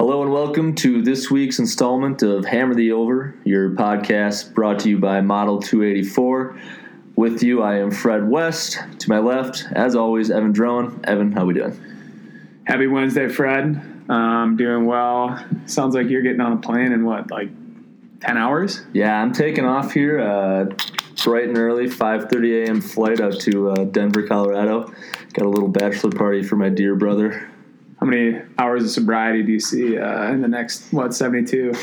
Hello and welcome to this week's installment of Hammer the Over, your podcast brought to you by Model 284. With you, I am Fred West. To my left, as always, Evan Drone. Evan, how we doing? Happy Wednesday, Fred. Um, doing well. Sounds like you're getting on a plane in what, like ten hours? Yeah, I'm taking off here uh, bright and early, 5:30 a.m. flight out to uh, Denver, Colorado. Got a little bachelor party for my dear brother. How many hours of sobriety do you see uh, in the next what seventy two?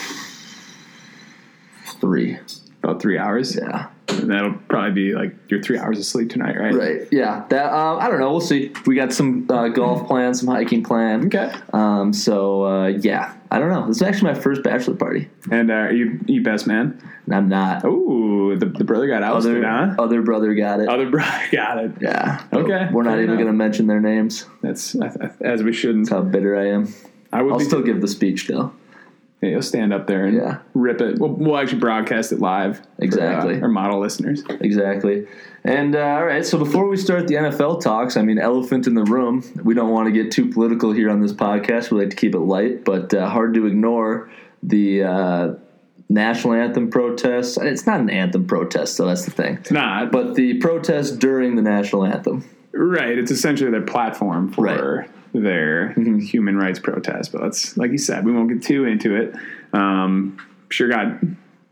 Three. About three hours. Yeah. And that'll probably be like your three hours of sleep tonight, right? Right. Yeah. That. Uh, I don't know. We'll see. We got some uh, golf plans, some hiking plans. Okay. Um. So uh, yeah. I don't know. This is actually my first bachelor party, And uh, are you you best man? and I'm not. Oh, the, the brother got ousted, other huh? other brother got it. Other brother got it. Yeah. Okay, We're not even going to mention their names. That's as we shouldn't. That's how bitter I am. I would I'll be still give the speech though. Yeah, you'll stand up there and Yeah. rip it. We'll, we'll actually broadcast it live. for, uh, Exactly. our model listeners. Exactly. And uh, all right, so before we start the NFL talks, I mean, elephant in the room. We don't want to get too political here on this podcast. We like to keep it light, but uh, hard to ignore the uh, national anthem protest. It's not an anthem protest, so that's the thing. It's not, but But the protest during the national anthem. right. It's essentially their platform for Right. Mm-hmm. their human rights protest. But let's, like you said, we won't get too into it. Um, sure got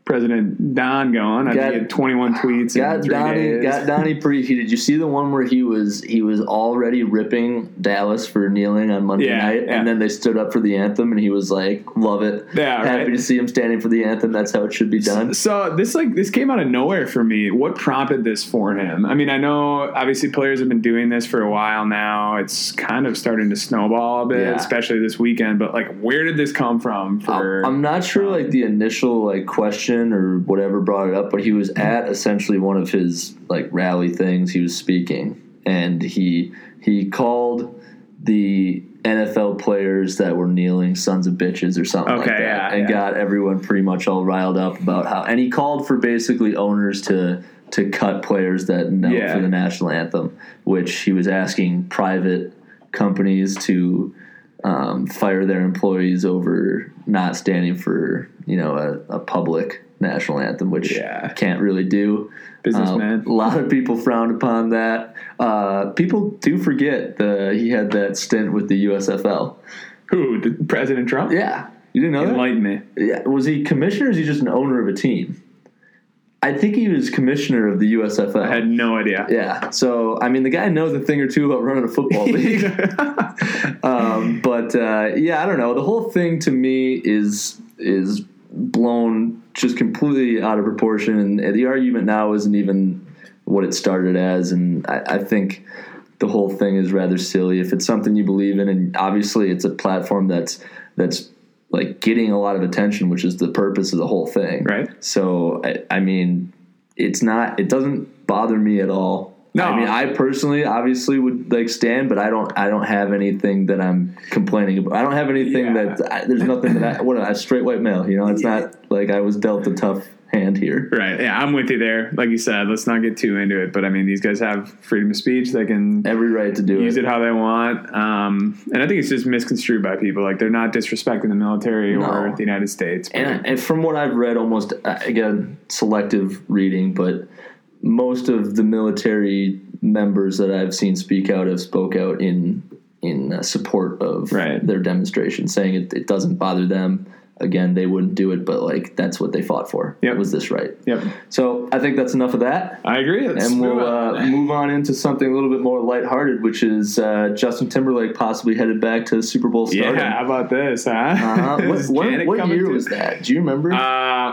President Don going. I Got- think he had 21 tweets Got Donnie, days. got Donnie pretty heated. Did you see the one where he was he was already ripping Dallas for kneeling on Monday Yeah, night, yeah. and then they stood up for the anthem, and he was like, "Love it, Yeah, happy right. to see him standing for the anthem. That's how it should be done." So this like this came out of nowhere for me. What prompted this for him? I mean, I know obviously players have been doing this for a while now. It's kind of starting to snowball a bit, Yeah. especially this weekend. But like, where did this come from? For I'm not sure like the initial like question or whatever brought it up, but he was at essentially one of his like rally things. He was speaking, and he he called the NFL players that were kneeling sons of bitches or something like that, yeah, and yeah. got everyone pretty much all riled up about how. And he called for basically owners to to cut players that knelt Yeah. for the national anthem, which he was asking private companies to um, fire their employees over not standing for you know a, a public national anthem, which Yeah. can't really do. Businessman. Um, a lot of people frowned upon that. Uh, people do forget the he had that stint with the USFL. Who? Did President Trump? Yeah, you didn't know that? Enlighten me. Yeah, was he commissioner? or is he just an owner of a team? I think he was commissioner of the USFL. I had no idea. Yeah. So I mean, the guy knows a thing or two about running a football league. um, but uh, yeah, I don't know. The whole thing to me is is blown just completely out of proportion, and the argument now isn't even what it started as. And I, I think the whole thing is rather silly. If it's something you believe in, and obviously it's a platform that's that's like getting a lot of attention, which is the purpose of the whole thing. Right. So I, I mean, it's not. It doesn't bother me at all. No. I mean, I personally obviously would like stand, but I don't. I don't have anything that I'm complaining about. I don't have anything Yeah. that I, there's nothing that I. What a straight white male? You know, it's not like I was dealt a tough hand here. Right. Yeah, I'm with you there. Like you said, let's not get too into it. But I mean, these guys have freedom of speech. They can Every right to do use it. it how they want. Um, and I think it's just misconstrued by people. Like they're not disrespecting the military or the United States. And, and from what I've read, almost uh, again selective reading, but most of the military members that I've seen speak out have spoke out in in uh, support of Right. their demonstration, saying it, it doesn't bother them. Again, they wouldn't do it, but like that's what they fought for. Yep. Was this right? yep. So I think that's enough of that. I agree. Let's And we'll move on. uh, move on into something a little bit more lighthearted, which is uh, Justin Timberlake possibly headed back to the Super Bowl stardom. yeah, how about this, huh? Uh, what what, what year was that? Do you remember? Uh,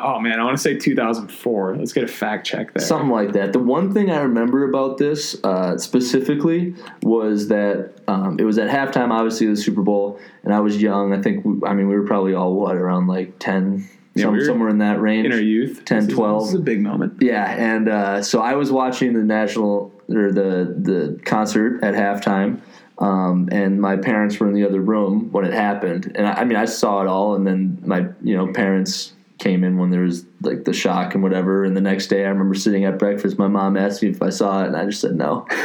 oh man, I want to say 2004. Let's get a fact check there. Something like that. The one thing I remember about this uh, specifically was that um, it was at halftime, obviously, of the Super Bowl, and I was young. I think, we, I mean, we were probably all, what, around like 10, Yeah, some, we somewhere in that range. in our youth, 10, This is- 12. This is a big moment. Yeah, and uh, so I was watching the national or the the concert at halftime, um, and my parents were in the other room when it happened. And I, I mean, I saw it all, and then my you know parents came in when there was like the shock and whatever. And the next day, I remember sitting at breakfast. My mom asked me if I saw it, and I just said no.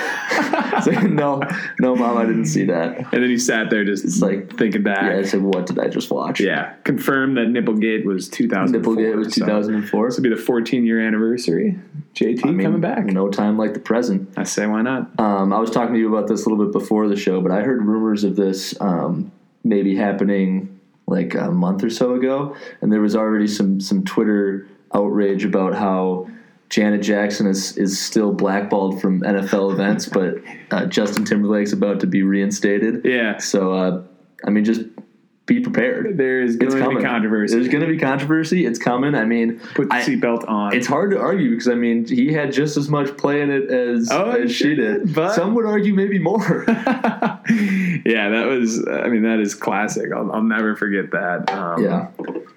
Like, no, no, mom, I didn't see that. And then you sat there just It's like, thinking back. yeah, I said, what did I just watch? Yeah, confirmed that Nipplegate was 2004. Nipplegate was so 2004. This will be the 14 year anniversary. JT I mean, coming back. No time like the present. I say why not? Um, I was talking to you about this a little bit before the show, but I heard rumors of this um, maybe happening like a month or so ago, and there was already some some Twitter outrage about how Janet Jackson is is still blackballed from NFL events, but uh, Justin Timberlake's about to be reinstated. Yeah, So, uh, I mean, just be prepared. there's It's going to be controversy. There's going to be controversy. It's coming. I mean, Put the seatbelt on. it's hard to argue because I mean he had just as much play in it as, Oh, as she did. but- Some would argue maybe more. yeah, that was. I mean, that is classic. I'll, I'll never forget that. Um, yeah,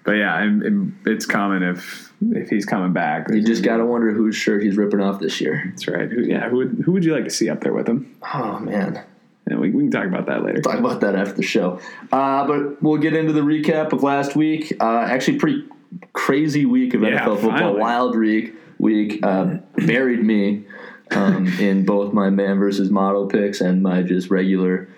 but yeah, I'm, I'm- it's coming if if he's coming back. you just got to wonder whose shirt he's ripping off this year. That's right. Who, yeah, who would who would you like to see up there with him? Oh man, And we, we can talk about that later. talk about that after the show. Uh, but we'll get into the recap of last week. Uh, actually, pretty crazy week of Yeah, NFL football. finally. Wild week. Week uh, buried me um, in both my man versus model picks and my just regular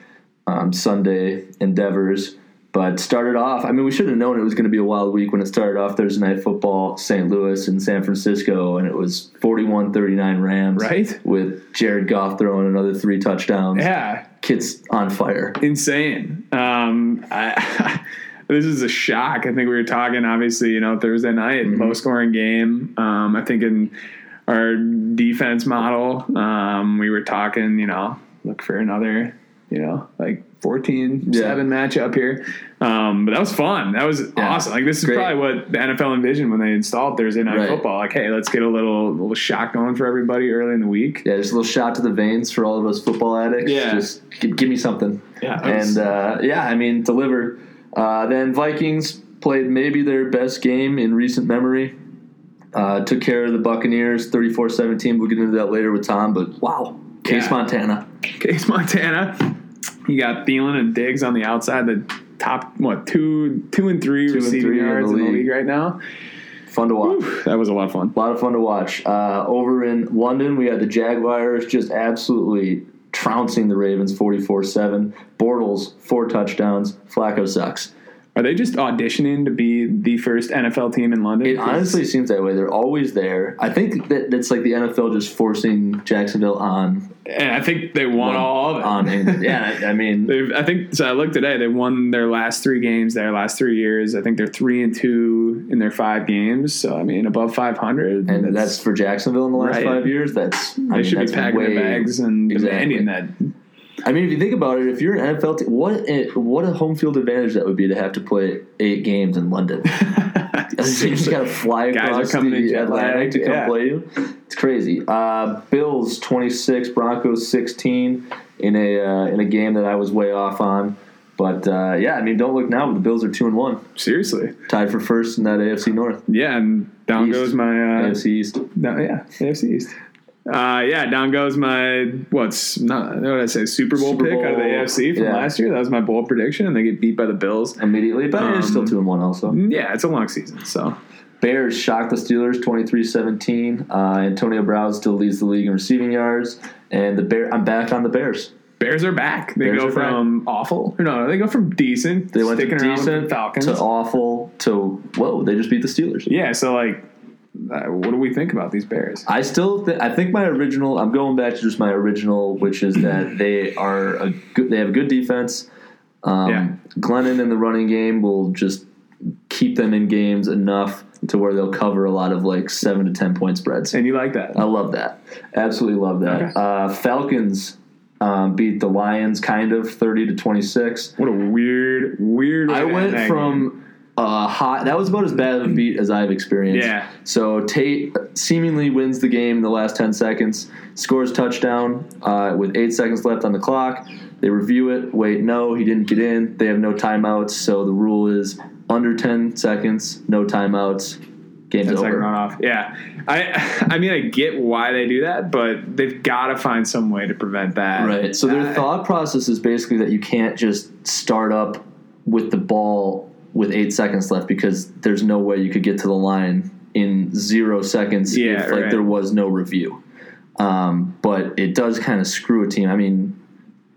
um, Sunday endeavors. But started off, I mean, we should have known it was going to be a wild week when it started off Thursday Night Football, St. Louis and San Francisco, and it was 41 39 Rams. Right. With Jared Goff throwing another three touchdowns. Yeah, Kids on fire. insane. Um, I, this is a shock. I think we were talking, obviously, you know, Thursday night, Mm-hmm. low scoring game. Um, I think in our defense model, um, we were talking, you know, look for another, you know, like 14 7 matchup here. Um, but that was fun. That was awesome. Like, this is Great. probably what the NFL envisioned when they installed Thursday night Right. football. Like, hey, let's get a little, little shot going for everybody early in the week. Yeah, just a little shot to the veins for all of us football addicts. Yeah. Just g- give me something. Yeah, And uh, yeah, I mean, deliver. Uh, then Vikings played maybe their best game in recent memory. Uh, took care of the Buccaneers 34 17. We'll get into that later with Tom, but wow. Case Yeah. Montana. Case Montana. You got Thielen and Diggs on the outside, the top what two two and three and receiving three in the yards in the league. right now. Fun to watch. That was a lot of fun. A lot of fun to watch. Uh, over in London, we had the Jaguars just absolutely trouncing the Ravens 44 7. Bortles, four touchdowns. Flacco sucks. Are they just auditioning to be the first NFL team in London? It honestly seems that way. They're always there. I think that that's like the NFL just forcing Jacksonville on and I think they won all of it. on. And, yeah, I mean, They've, I think so. I looked today. They won their last three games. Their last three years. I think they're three and two in their five games. So I mean, above five hundred. and that's for Jacksonville in the last Right. five years. That's I they mean, should be that's packing way, their bags and Exactly. demanding that. I mean, if you think about it, if you're an NFL team, what a, what a home field advantage that would be to have to play eight games in London. you just got to fly Guys are across the jet Atlantic to come yeah. play you. It's crazy. Uh, Bills 26, Broncos 16 in a uh, in a game that I was way off on. But uh, yeah, I mean, don't look now. But the Bills are two and one, Seriously, tied for first in that AFC North, yeah. And down East. goes my uh, AFC East. No, yeah, AFC East. Uh, yeah, down goes my what's not what did I say Super Bowl Super pick out of the AFC from yeah. last year. That was my bold prediction, and they get beat by the Bills. Immediately, but it's still Um, two and one. Also, Yeah, it's a long season, so Bears shocked the Steelers 23-17. Uh, Antonio Brown still leads the league in receiving yards, and the Bear. I'm back on the Bears. Bears are back. They Bears go are back. from awful, no, they go from decent, They went to decent Falcons. to awful to whoa. They just beat the Steelers. yeah, so like, what do we think about these Bears? I still th- I think my original. I'm going back to just my original, which is that they are a good. They have a good defense. Um, Yeah. Glennon in the running game will just keep them in games enough to where they'll cover a lot of like seven to ten point spreads. And you like that? I love that. Absolutely love that. Okay. Uh, Falcons um, beat the Lions kind of thirty to twenty six. what a weird, weird. I went from. Uh, hot. That was about as bad of a beat as I've experienced. Yeah. So Tate seemingly wins the game in the last ten seconds, scores touchdown uh, with eight seconds left on the clock. They review it. Wait, no, he didn't get in. They have no timeouts. So the rule is under ten seconds, no timeouts. Game's second over. runoff. Yeah, I I mean I get why they do that, but they've got to find some way to prevent that. Right. So their Uh, thought process is basically that you can't just start up with the ball with eight seconds left because there's no way you could get to the line in zero seconds Yeah, if like right. there was no review. Um, but it does kind of screw a team. I mean,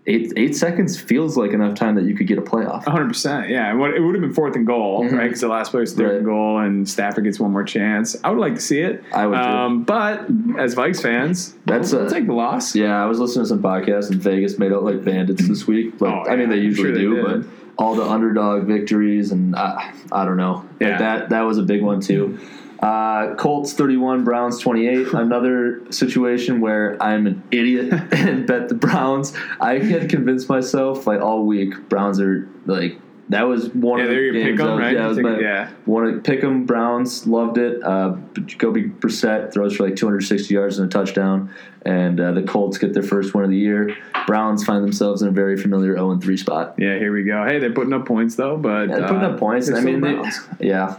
eight eight seconds feels like enough time that you could get a playoff. 100%. Yeah. And It would have been fourth and goal, right? Because the last player's third Right. and goal and Stafford gets one more chance. I would like to see it. I would. Um, but as Vikes fans, That's we'll, a- take the loss. Yeah, I was listening to some podcasts and Vegas made out like bandits this week. Oh, I mean, they usually sure do. But all the underdog victories and I, I don't know. Like Yeah. that that was a big one too. Uh, Colts 31, Browns 28. Another situation where I'm an idiot and bet the Browns. I had convinced myself like all week Browns are like that was one Yeah, of the your games. pick 'em, right? Yeah, I was You think- my- yeah. Want to pick 'em. Browns loved it. Uh, Jacoby Brissett throws for like 260 yards and a touchdown, and uh, the Colts get their first win of the year. Browns find themselves in a very familiar 0 3 spot. Yeah, here we go. Hey, they're putting up points, though, but. Yeah, they're putting uh, up points. I mean, the they, yeah,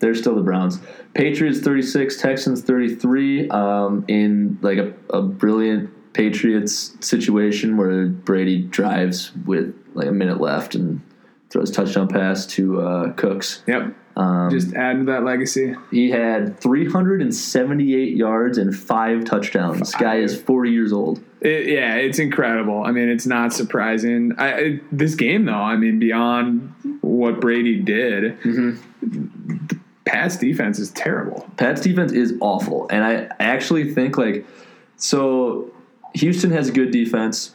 they're still the Browns. Patriots 36, Texans 33. Um, in like a, a brilliant Patriots situation where Brady drives with like a minute left and throws touchdown pass to uh, Cooks. Yep. Um, Just add to that legacy. He had 378 yards and five touchdowns. This guy is 40 years old. It, yeah, it's incredible. I mean, it's not surprising. I, I, this game, though, I mean, beyond what Brady did, the Pats defense is terrible. Pat's defense is awful, and I actually think like so. Houston has a good defense,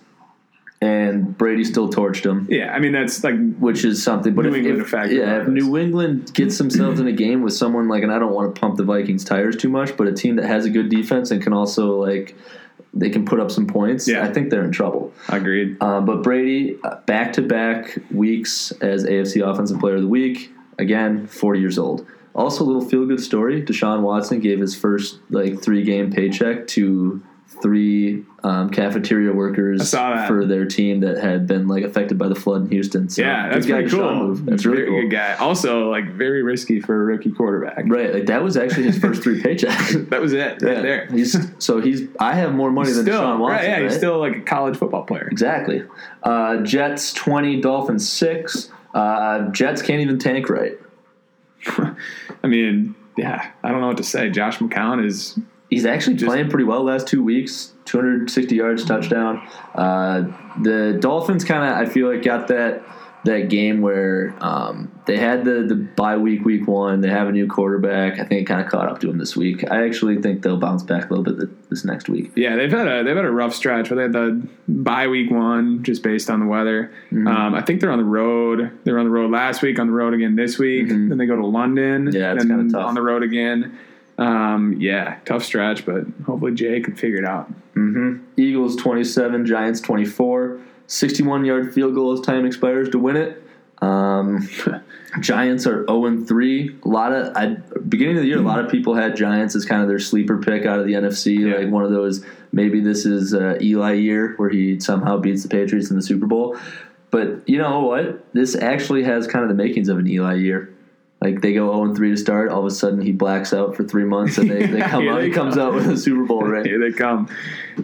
and Brady still torched him. Yeah, I mean, that's like which is something. But New if, England if, effect yeah, if. New England gets themselves in a game with someone like, and I don't want to pump the Vikings tires too much, but a team that has a good defense and can also like they can put up some points. Yeah. I think they're in trouble. agreed. Uh, but Brady, back to back weeks as AFC Offensive Player of the Week. Again, 40 years old. Also, a little feel good story. Deshaun Watson gave his first like three game paycheck to three um, cafeteria workers I saw that. for their team that had been like affected by the flood in Houston. So, Yeah, that's pretty cool. That's really Very cool. good guy. Also, like very risky for a rookie quarterback. Right, like that was actually his first three paychecks. That was it right there. He's so he's. I have more money than still, Deshaun Watson. right, yeah, he's still like a college football player. Exactly. Uh, Jets 20, Dolphins 6. Uh, Jets can't even tank right. I mean, yeah, I don't know what to say. Josh McCown is He's actually playing pretty well last two weeks. 260 yards, touchdown. Uh, the Dolphins kind of, I feel like, got that that game where um, they had the the bye week, week one. They have a new quarterback. I think it kind of caught up to them this week. I actually think they'll bounce back a little bit this next week. Yeah, they've had a they've had a rough stretch. Where they had the bye week one, just based on the weather. Mm-hmm. Um, I think they're on the road. They were on the road last week, on the road again this week. Then they go to London. Mm-hmm. Yeah, it's kinda tough. On the road again. Um, yeah, tough stretch, but hopefully Jay can figure it out. Eagles 27, Giants 24. 61 yard field goal as time expires to win it. Um, Giants are 0 3. A lot of I, beginning of the year, a lot of people had Giants as kind of their sleeper pick out of the NFC, Yeah. like one of those. Maybe this is uh, Eli year where he somehow beats the Patriots in the Super Bowl. But you know what? This actually has kind of the makings of an Eli year. Like they go 0 3 to start, all of a sudden he blacks out for three months, and they, they come out. they He comes out with a Super Bowl ring. Here they come.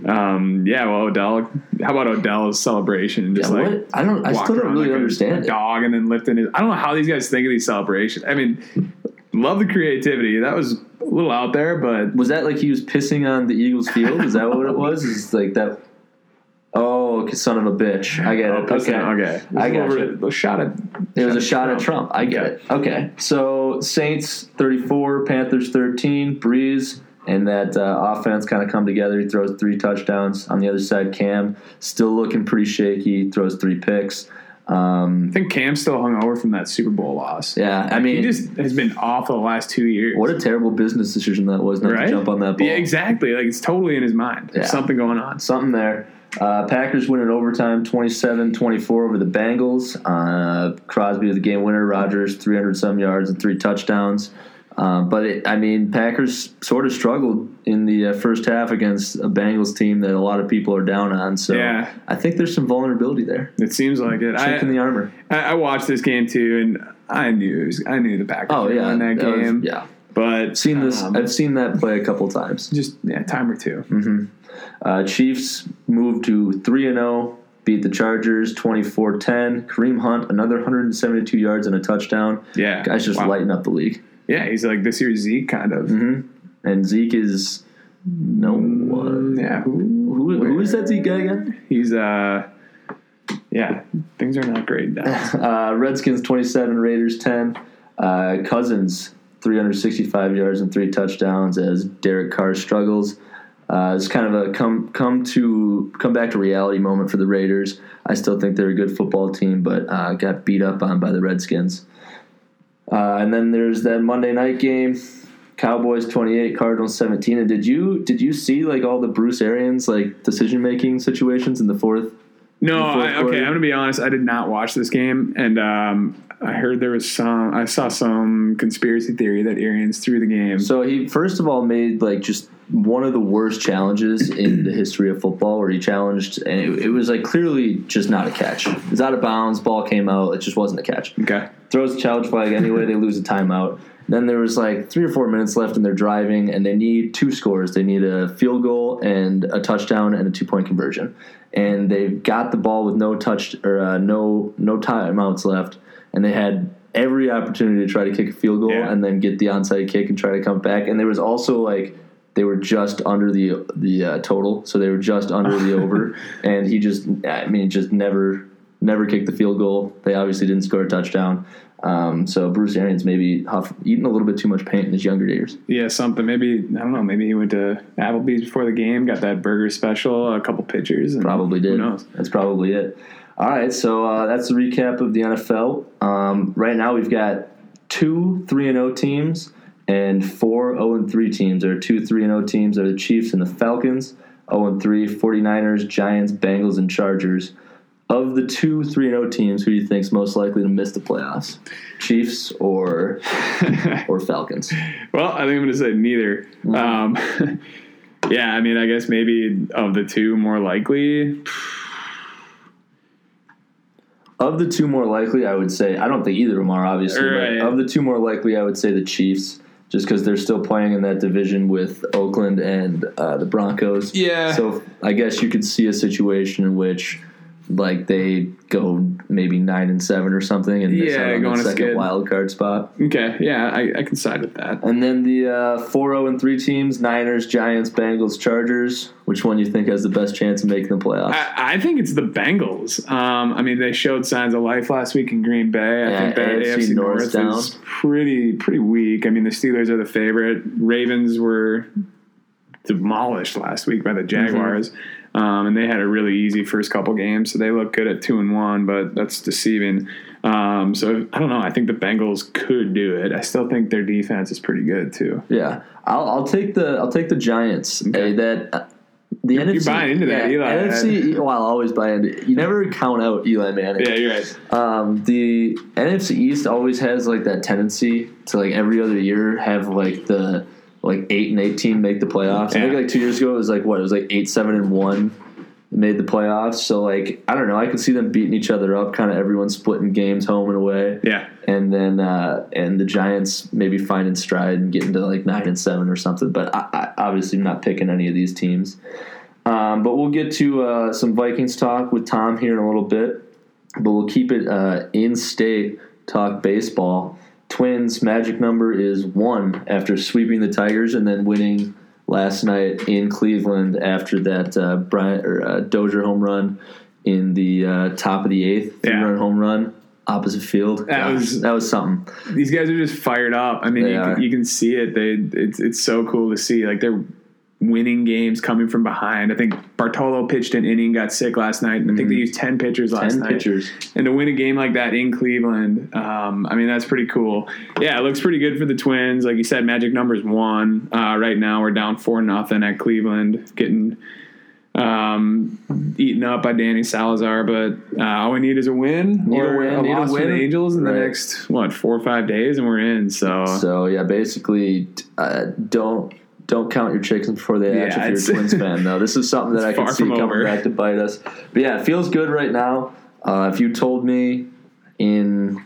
Um, yeah, well, Odell. How about Odell's celebration? Just Yeah, like what? I don't. I still don't really like a understand it. Dog and then lifting his. I don't know how these guys think of these celebrations. I mean, love the creativity. That was a little out there, but Was that like he was pissing on the Eagles field? Is that what it was? Is like that? Oh, son of a bitch! I get it. Okay, okay. I got it. A shot at. It was a shot at Trump. I get it. Okay, so Saints thirty-four, Panthers thirteen. Brees and that uh, offense kind of come together. He throws three touchdowns. On the other side, Cam still looking pretty shaky. Throws three picks. Um, I think Cam's still hung over from that Super Bowl loss. yeah, I mean, He just has been off the last two years. what a terrible business decision that was not right? to jump on that ball. Yeah, exactly. Like it's totally in his mind. There's something going on. something there. Uh, Packers win in overtime 27 24 over the Bengals. Uh, Crosby was the game winner. Rodgers, 300 some yards and three touchdowns. Um, but it, I mean, Packers sort of struggled in the uh, first half against a Bengals team that a lot of people are down on. So Yeah. I think there's some vulnerability there. It seems like it. I, Checking the armor. I, I watched this game too, and I knew was, I knew the Packers Oh were yeah, win that that was- game. yeah, But seen this. um, I've seen that play a couple times. just yeah, time or two. Uh, Chiefs moved to three and zero, beat the Chargers 24-10. Kareem Hunt another 172 yards and a touchdown. Yeah, Guys just Wow. lighting up the league. Yeah, he's like this year's Zeke kind of. hmm And Zeke is no one. Mm, Yeah, who, Who, who is that Zeke guy again? He's uh, yeah, things are not great. Now. Uh, Redskins 27, Raiders 10. Uh, Cousins 365 yards and three touchdowns as Derek Carr struggles. Uh, it's kind of a come come to come back to reality moment for the Raiders. I still think they're a good football team, but uh, got beat up on by the Redskins. Uh, and then there's that Monday night game, Cowboys 28, Cardinals 17. And did you did you see like all the Bruce Arians like decision making situations in the fourth? No, I, okay. I'm gonna be honest. I did not watch this game, and um, I heard there was some. I saw some conspiracy theory that Arians threw the game. So he first of all made like just one of the worst challenges in the history of football, where he challenged and it, it was like clearly just not a catch. It was out of bounds, ball came out, it just wasn't a catch. okay. Throws the challenge flag anyway, they lose a timeout. Then there was like three or four minutes left, and they're driving, and they need two scores. They need a field goal and a touchdown and a two point conversion. And they've got the ball with no touch or uh, no no timeouts left, and they had every opportunity to try to kick a field goal Yeah. and then get the onside kick and try to come back. And there was also like they were just under the the uh, total, so they were just under the over, and he just I mean just never never kicked the field goal. They obviously didn't score a touchdown. Um, so Bruce Arians maybe huff, eating a little bit too much paint in his younger years. Yeah, something. Maybe I don't know. Maybe he went to Applebee's before the game, got that burger special, a couple pitchers, and Probably did. Who knows? That's probably it. All right, so uh, that's the recap of the NFL. Um, right now, we've got two three and zero teams and four zero and three teams. There are two three and zero teams There are the Chiefs and the Falcons. 0 and 3, 49ers, Giants, Bengals, and Chargers. Of the two 3 0 teams, who do you think's most likely to miss the playoffs? Chiefs or or Falcons? Well, I think I'm going to say neither. Mm-hmm. Um, yeah, I mean, I guess maybe of the two, more likely. Of the two more likely, I would say I don't think either of them are obviously. Right. But of the two more likely, I would say the Chiefs, just because they're still playing in that division with Oakland and uh, the Broncos. Yeah. So I guess you could see a situation in which, like, they go maybe nine and seven or something, and miss Yeah, out on the second wild card spot. Okay, yeah, I, I can side with that. And then the uh, four zero and three teams: Niners, Giants, Bengals, Chargers. Which one you think has the best chance of making the playoffs? I, I think it's the Bengals. Um, I mean, they showed signs of life last week in Green Bay. I Yeah, think that AFC AFC, North down. is pretty pretty weak. I mean, the Steelers are the favorite. Ravens were demolished last week by the Jaguars, um, and they had a really easy first couple games, so they look good at two and one, but that's deceiving. Um, so I don't know. I think the Bengals could do it. I still think their defense is pretty good too. Yeah, I'll, I'll take the I'll take the Giants. Okay. Hey, that uh, the You're- NFC you're buying into that, Eli. NFC. Well, I'll always buy into. You never count out Eli Manning. Yeah, you're right. Um, the NFC East always has like that tendency to like every other year have like the like eight and eighteen make the playoffs. I think like two years ago it was like what it was like eight seven and one made the playoffs. So like I don't know. I could see them beating each other up. Kind of everyone splitting games home and away Yeah. and then uh, and the Giants maybe finding stride and getting to like nine and seven or something. But I, I obviously am not picking any of these teams. Um, but we'll get to uh, some Vikings talk with Tom here in a little bit. But we'll keep it uh, in state talk baseball. Twins magic number is one after sweeping the Tigers and then winning last night in Cleveland after that uh, Bryant or uh, Dozier home run in the uh, top of the eighth, three Yeah. run home run opposite field. That Gosh, was- that was something. these guys are just fired up. I mean, you can, you can see it. They it's it's so cool to see. Like they're winning games coming from behind. I think Bartolo pitched an inning, got sick last night, and I think they used ten pitchers last Mm-hmm. Ten night. pitchers. And to win a game like that in Cleveland, um, I mean that's pretty cool. Yeah, it looks pretty good for the Twins. Like you said, magic numbers one. Uh, right now we're down four nothing at Cleveland, getting um, eaten up by Danny Salazar. But uh, all we need is a win Need a win, a loss for win. the Angels in Right. the next what four or five days, and we're in. So, So yeah, basically, uh, don't don't count your chickens before they hatch Yeah, if you're a Twins fan. Though this is something that I can see coming over. back to bite us. But yeah, it feels good right now. Uh, if you told me in,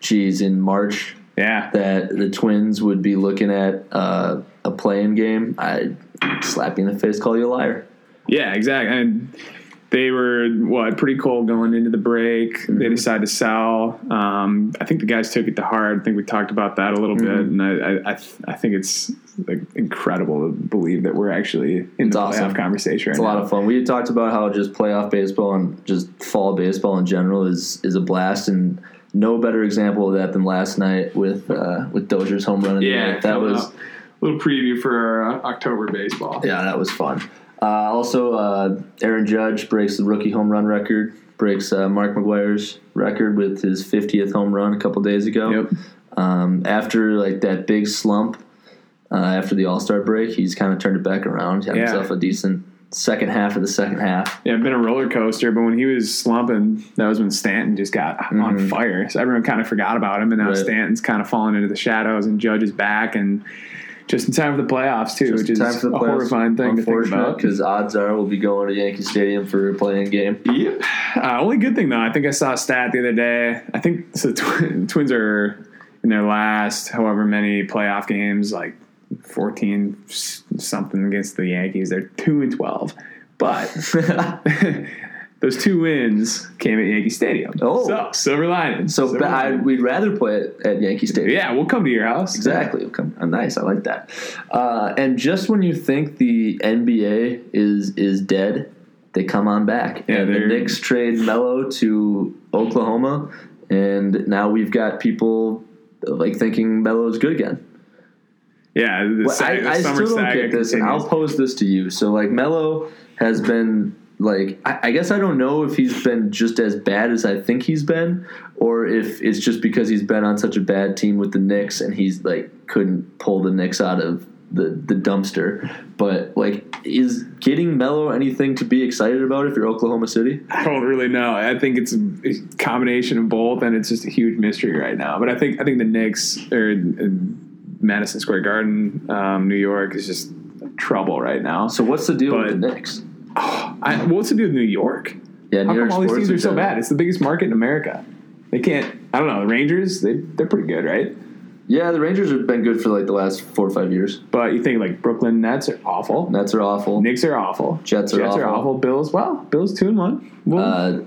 geez, in March yeah, that the Twins would be looking at uh, a play-in game, I'd slap you in the face, call you a liar. yeah, exactly. And they were what pretty cold going into the break. Mm-hmm. They decided to sell. Um, I think the guys took it to heart. I think we talked about that a little bit, Mm-hmm. and I I, I, th- I think it's like incredible to believe that we're actually in It's the awesome. playoff conversation. It's a lot of fun. We talked about how just playoff baseball and just fall baseball in general is is a blast, and no better example of that than last night with uh, with Dozier's home run. Yeah, that was up. a little preview for our, uh, October baseball. yeah, that was fun. Uh, also, uh, Aaron Judge breaks the rookie home run record, breaks uh, Mark McGwire's record with his 50th home run a couple days ago. Yep. Um, after like that big slump uh, after the All Star break, he's kind of turned it back around. He had Yeah. himself a decent second half of the second half. Yeah, been a roller coaster, but when he was slumping, that was when Stanton just got on fire. So everyone kind of forgot about him, and now Mm-hmm. Right. Stanton's kind of fallen into the shadows, and Judge is back, and just in time for the playoffs too, Just which is the a playoffs. horrifying thing to think about. because odds are we'll be going to Yankee Stadium for a play-in game. Yep. Uh, only good thing though, I think I saw a stat the other day. I think so. Tw- Twins are in their last however many playoff games, like fourteen something against the Yankees. They're two and twelve, but those two wins came at Yankee Stadium. Oh. so silver lining. So Silver I, lining. we'd rather play it at Yankee Stadium. yeah, we'll come to your house. Exactly. Okay. Oh, nice. I like that. Uh, and just when you think the NBA is is dead, they come on back. Yeah, and the Knicks trade Melo to Oklahoma, and now we've got people like thinking Melo's good again. Yeah, Well, sag- I, I still don't get this, and. I'll pose this to you. So, like, Melo has been like, I, I guess I don't know if he's been just as bad as I think he's been, or if it's just because he's been on such a bad team with the Knicks and he's like couldn't pull the Knicks out of the the dumpster. But like, is getting Melo anything to be excited about if you're Oklahoma City? I don't really know. I think it's a combination of both, and it's just a huge mystery right now. But I think I think the Knicks or Madison Square Garden, um, New York, is just trouble right now. So, what's the deal with the Knicks? I, what's to do with New York? Yeah, How New York come all these teams are so bad? It's the biggest market in America. They can't. I don't know. The Rangers, they they're pretty good, right? Yeah, the Rangers have been good for like the last four or five years. But you think like Brooklyn Nets are awful. Nets are awful. Knicks are awful. Jets are Jets are awful. awful. Bills, well, Bills two and one. Well, Uh,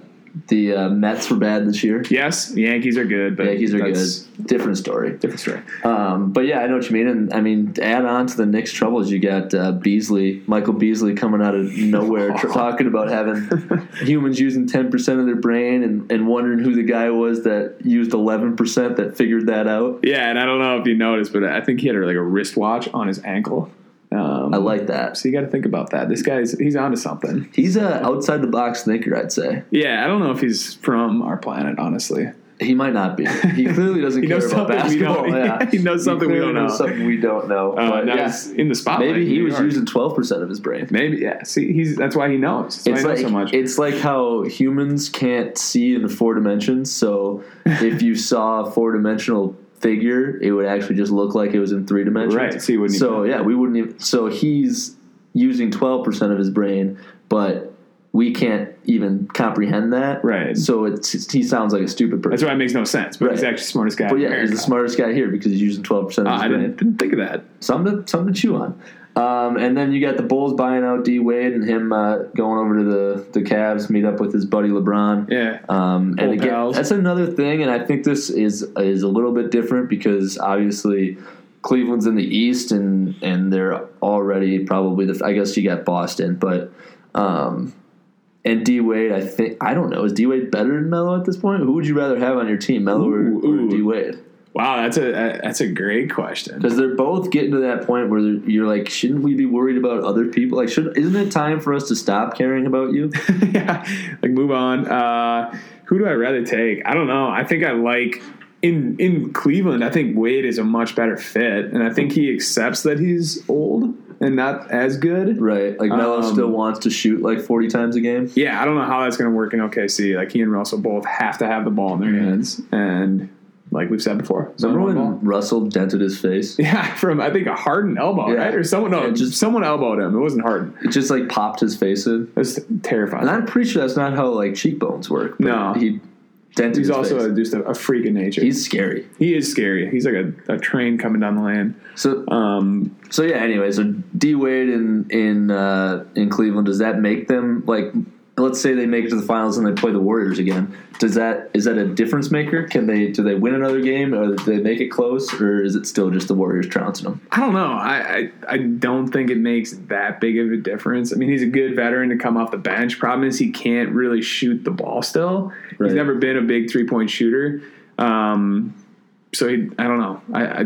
the uh, Mets were bad this year. yes, the Yankees are good, but Yankees are good. Different story. Different story. Um, but yeah, I know what you mean. And I mean, add on to the Knicks' troubles, you got uh, Beasley, Michael Beasley, coming out of nowhere, talking about having humans using ten percent of their brain, and, and wondering who the guy was that used eleven percent that figured that out. Yeah, and I don't know if you noticed, but I think he had like a wristwatch on his ankle. Um, I like that. so you got to think about that. This guy's he's onto something. He's a outside the box thinker, I'd say. Yeah, I don't know if he's from our planet, honestly. He might not be. He clearly doesn't He care about basketball. yeah. he knows something we don't knows know. Something we don't know. Uh, but yeah, in the spotlight. maybe he was using twelve percent of his brain. Maybe yeah. See, he's that's why he knows. That's It's he knows like so much. it's like how humans can't see in four dimensions. So if you saw a four dimensional figure, it would actually just look like it was in three dimensions. Right, so wouldn't So yeah, we wouldn't even. So he's using twelve percent of his brain, but we can't even comprehend that. Right. So it's he sounds like a stupid person. that's why it makes no sense. But he's actually the smartest guy. But yeah, he's the smartest guy here because he's using twelve percent of Ah, his I brain. didn't, didn't think of that. Something to something to chew on. Um, and then you got the Bulls buying out D Wade and him uh, going over to the the Cavs, meet up with his buddy LeBron. Yeah. Um, and again, pals. that's another thing, and I think this is is a little bit different because obviously Cleveland's in the East, and and they're already probably the. I guess you got Boston, but um, and D Wade, I think I don't know. Is D Wade better than Melo at this point? Who would you rather have on your team, Melo or, Ooh, or. D Wade? Wow, that's a that's a great question. Because they're both getting to that point where you're like, shouldn't we be worried about other people? Like, should isn't it time for us to stop caring about you? yeah, like move on. Uh, who do I rather take? I don't know. I think I like in in Cleveland. I think Wade is a much better fit, and I think he accepts that he's old and not as good. Right. Like Melo Um, still wants to shoot like 40 times a game. Yeah, I don't know how that's going to work in OKC. Like he and Russell both have to have the ball in their hands, and like we've said before, Remember when. Russell dented his face? Yeah, from I think a Harden elbow, Yeah. right? Or someone no, Yeah, just someone elbowed him. It wasn't Harden. It just like popped his face in. It was terrifying. And I'm pretty sure that's not how like cheekbones work. No. He dented He's his also face. a, just a, a freak of nature. He's scary. he is scary. He's like a, a train coming down the lane. So Um, so yeah, anyway, so D Wade in in uh, in Cleveland, does that make them like let's say they make it to the finals and they play the Warriors again. Does that is that a difference maker? Can they do they win another game or do they make it close or is it still just the Warriors trouncing them? I don't know. I, I I don't think it makes that big of a difference. I mean, he's a good veteran to come off the bench. Problem is he can't really shoot the ball still. Right. He's never been a big three point shooter. Um, so he, I don't know. I, I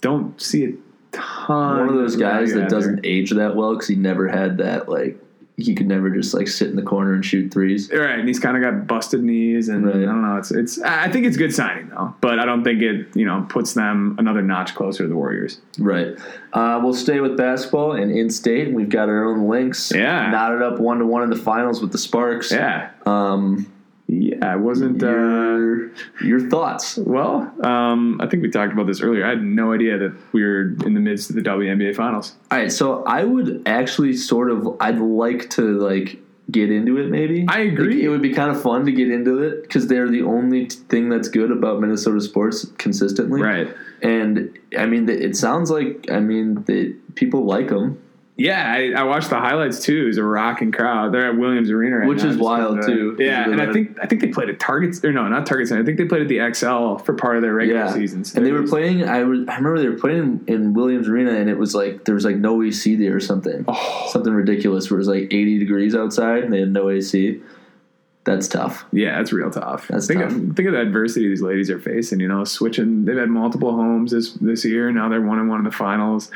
don't see a ton. One of those guys that doesn't age that well because he never had that like he could never just like sit in the corner and shoot threes. Right, and he's kind of got busted knees, and Right. I don't know. It's it's. I think it's good signing though, but I don't think it you know puts them another notch closer to the Warriors. Right. Uh, we'll stay with basketball and in state. We've got our own Lynx. Yeah. Knotted up one to one in the finals with the Sparks. Yeah, Um, yeah. I wasn't. Uh, your, your thoughts? well, um, I think we talked about this earlier. I had no idea that we were in the midst of the WNBA finals. All right. So I would actually sort of, I'd like to like get into it maybe. I agree. Like, it would be kind of fun to get into it because they're the only thing that's good about Minnesota sports consistently. Right. And I mean, it sounds like, I mean, the people like them. Yeah, I, I watched the highlights too. It was a rocking crowd. They're at Williams Arena, right Which now, is wild, too. Yeah, and I think I think they played at Targets or no, not Target Center. I think they played at the Xcel for part of their regular Yeah. season. So And they were playing. I, was, I remember they were playing in Williams Arena, and it was like there was like no AC there or something, Oh. something ridiculous. Where it was like 80 degrees outside, and they had no AC. That's tough. Yeah, that's real tough. That's think tough. Of, think of the adversity these ladies are facing. You know, switching. They've had multiple homes this this year. Now they're one and one in the finals.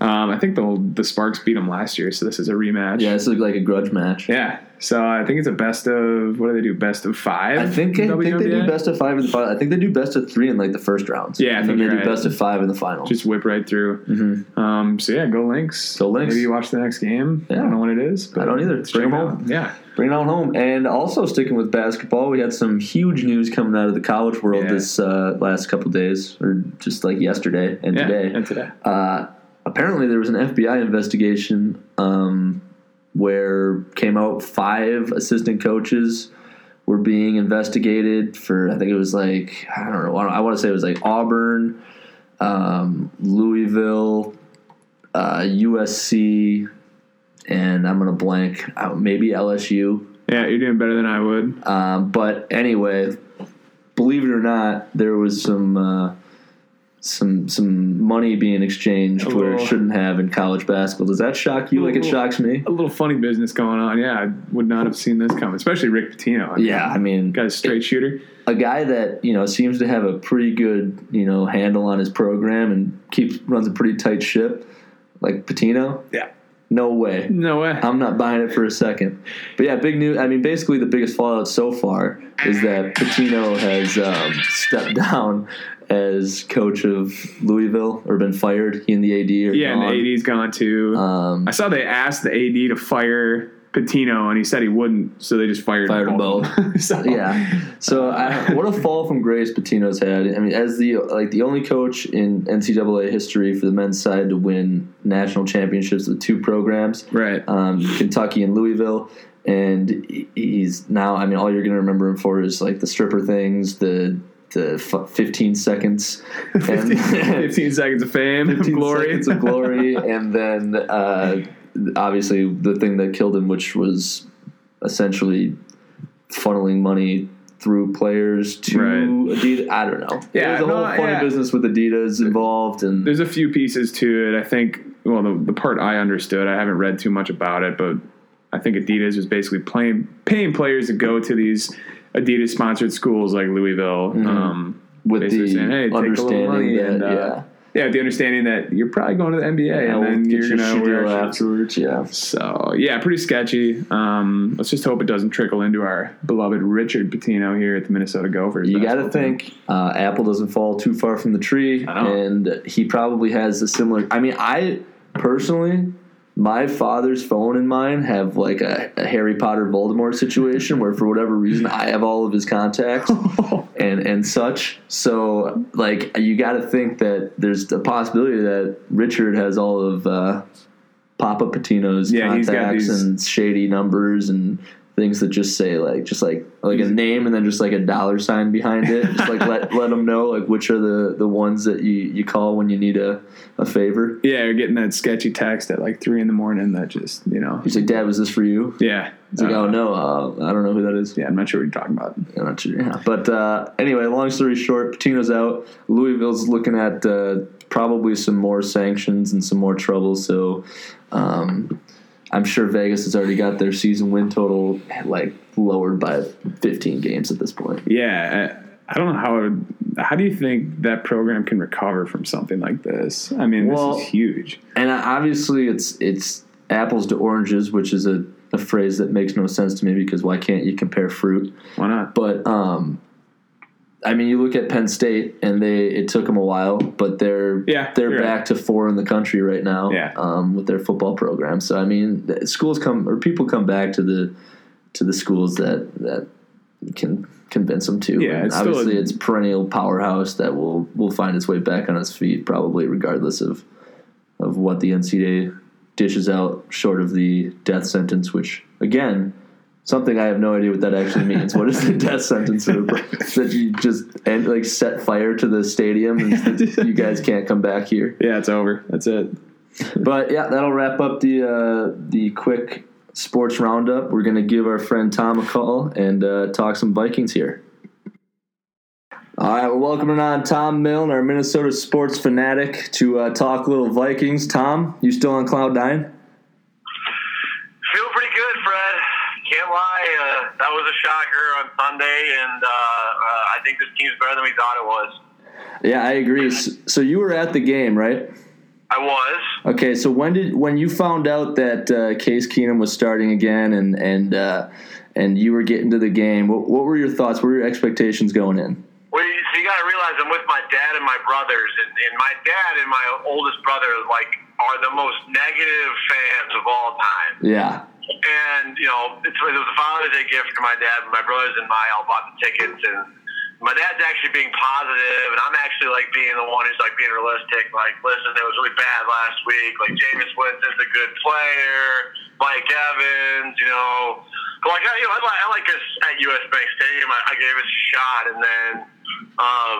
Um, I think the the Sparks beat them last year, so this is a rematch. Yeah, this is like a grudge match. Yeah. So I think it's a best of what do they do? Best of five. I think I think they do best of five in the final. I think they do best of three in like the first rounds. Yeah, I think then they do right. best of five in the final. Just whip right through. Mhm. Um, so yeah, go Lynx. Go Lynx. Maybe you watch the next game. I don't know when it is. But I don't either. Bring it home. Yeah. Bring it on home. And also sticking with basketball, we had some huge news coming out of the college world Yeah. this uh, last couple days, or just like yesterday and Yeah. today. And today. Uh, apparently, there was an FBI investigation um, where came out five assistant coaches were being investigated for. I think it was like I don't know. I want to say it was like Auburn, um, Louisville, uh, USC, and I'm gonna blank. Uh, maybe LSU. Yeah, you're doing better than I would. Um, but anyway, believe it or not, there was some uh, some some money being exchanged A where it shouldn't have in college basketball. Does that shock you like it shocks me? A little funny business going on. Yeah, I would not have seen this coming, especially Rick Pitino. I mean, Yeah, I mean, guy's a straight shooter. a guy that you know seems to have a pretty good you know handle on his program and keeps runs a pretty tight ship, like Pitino. Yeah. No way. No way. I'm not buying it for a second. But yeah, big news. I mean, basically, the biggest fallout so far is that Pitino has um, stepped down as coach of Louisville or been fired. He and the AD are yeah, and gone. the AD's gone too. Um, I saw they asked the AD to fire Pitino, and he said he wouldn't, so they just fired, Fired them both. of so, yeah. So I, what a fall from grace Pitino's had. I mean, as the like the only coach in NCAA history for the men's side to win national championships with two programs. right. um, Kentucky and Louisville. And he's now. I mean, all you're going to remember him for is like the stripper things, the the f- 15 seconds, and 15, 15 seconds of fame, 15 glory. seconds of glory, and then uh, obviously the thing that killed him, which was essentially funneling money through players to Right. Adidas. I don't know. Yeah, there's a whole no, funny yeah. business with Adidas involved, and There's a few pieces to it. I think. Well, the, the part I understood, I haven't read too much about it, but I think Adidas was basically playing, paying players to go to these Adidas sponsored schools like Louisville. Um, with the saying, hey, take a little understanding that and, uh, yeah, yeah, the understanding that you're probably going to the NBA yeah, and we'll then get you're to wear afterwards. Yeah. So yeah, pretty sketchy. Um, let's just hope it doesn't trickle into our beloved Richard Pitino here at the Minnesota Gophers. You got to think uh, Apple doesn't fall too far from the tree, and he probably has a similar. I mean, I personally, my father's phone and mine have like a, a Harry Potter Voldemort situation where, for whatever reason, I have all of his contacts and and such. So, like, you got to think that there's a possibility that Richard has all of. Uh, Papa Pitino's Yeah, contacts and shady numbers and things that just say like just like like a name and then just like a dollar sign behind it. Just like let let them know like which are the the ones that you you call when you need a a favor. Yeah, you're getting that sketchy text at like three in the morning that just you know. He's like, Dad, was this for you? Yeah. He's like, Uh, oh no, uh, I don't know who that is. Yeah, I'm not sure what you're talking about. I'm not sure. Yeah. But uh, anyway, long story short, Pitino's out. Louisville's looking at uh, probably some more sanctions and some more trouble. So um, I'm sure Vegas has already got their season win total like lowered by 15 games at this point. Yeah, I, I don't know how. Would, how do you think that program can recover from something like this? I mean, Well- this is huge. And obviously, it's it's apples to oranges, which is a, a phrase that makes no sense to me because why can't you compare fruit? Why not? But um, I mean, you look at Penn State, and they it took them a while, but they're Yeah, they're back to four in the country right now. Yeah. um, with their football program. So I mean, schools come or people come back to the to the schools that that can convince them to. Yeah, it's obviously a- it's perennial powerhouse that will will find its way back on its feet, probably regardless of of what the NCAA dishes out, short of the death sentence, which again. Something I have no idea what that actually means. What is the death sentence? Of, that you just and like set fire to the stadium and you guys can't come back here. Yeah, it's over. That's it. But yeah, that'll wrap up the uh, the quick sports roundup. We're gonna give our friend Tom a call and uh, talk some Vikings here. All right, we're welcoming on Tom Milne, our Minnesota sports fanatic, to uh, talk a little Vikings. Tom, you still on cloud nine? Feel pretty good, Fred. Can't lie. Uh, that was a shocker on Sunday, and uh, uh, I think this team's better than we thought it was. Yeah, I agree. So you were at the game, right? I was. Okay, so when did when you found out that uh, Case Keenum was starting again and and uh, and you were getting to the game? What, what were your thoughts? What were your expectations going in? Well, you, so you got to realize I'm with my dad and my brothers, and, and my dad and my oldest brother like are the most negative fans of all time. Yeah, And you know, it's, it was a Father's Day gift for my dad. And my brothers and I all bought the tickets, and my dad's actually being positive, and I'm actually like being the one who's like being realistic. Like, listen, it was really bad last week. Like, Jameis Winston's a good player. Mike Evans, you know. But like, I, you know, I, like- I like us at US Bank Stadium. I, I gave us a shot, and then um,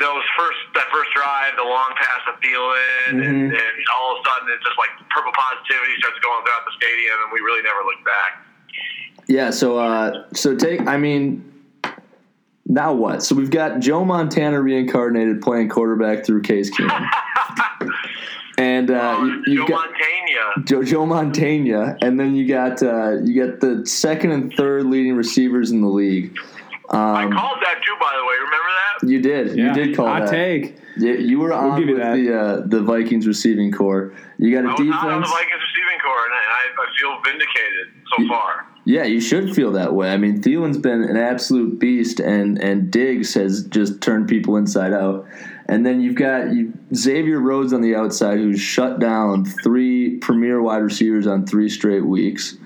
those first that first drive, the long pass of Thielen, and, Mhm. and all of a sudden it's just like purple positivity starts going throughout the stadium, and we really never looked back. yeah. So uh, so take. I mean, now what? So we've got Joe Montana reincarnated playing quarterback through Case Keenum, and uh, you, Joe you've got. Montana. Joe, Joe Montana, and then you got uh, you got the second and third leading receivers in the league. I Um, called that too, by the way. Remember that? you did, you did call Hot that. take. Yeah, you were on give you with that. the uh, the Vikings receiving corps. You got a I was not on the. Vikings receiving corps, and I, I feel vindicated so far. Yeah, you should feel that way. I mean, Thielen's been an absolute beast, and and Diggs has just turned people inside out. And then you've got you, Xavier Rhodes on the outside, who's shut down three premier wide receivers on three straight weeks.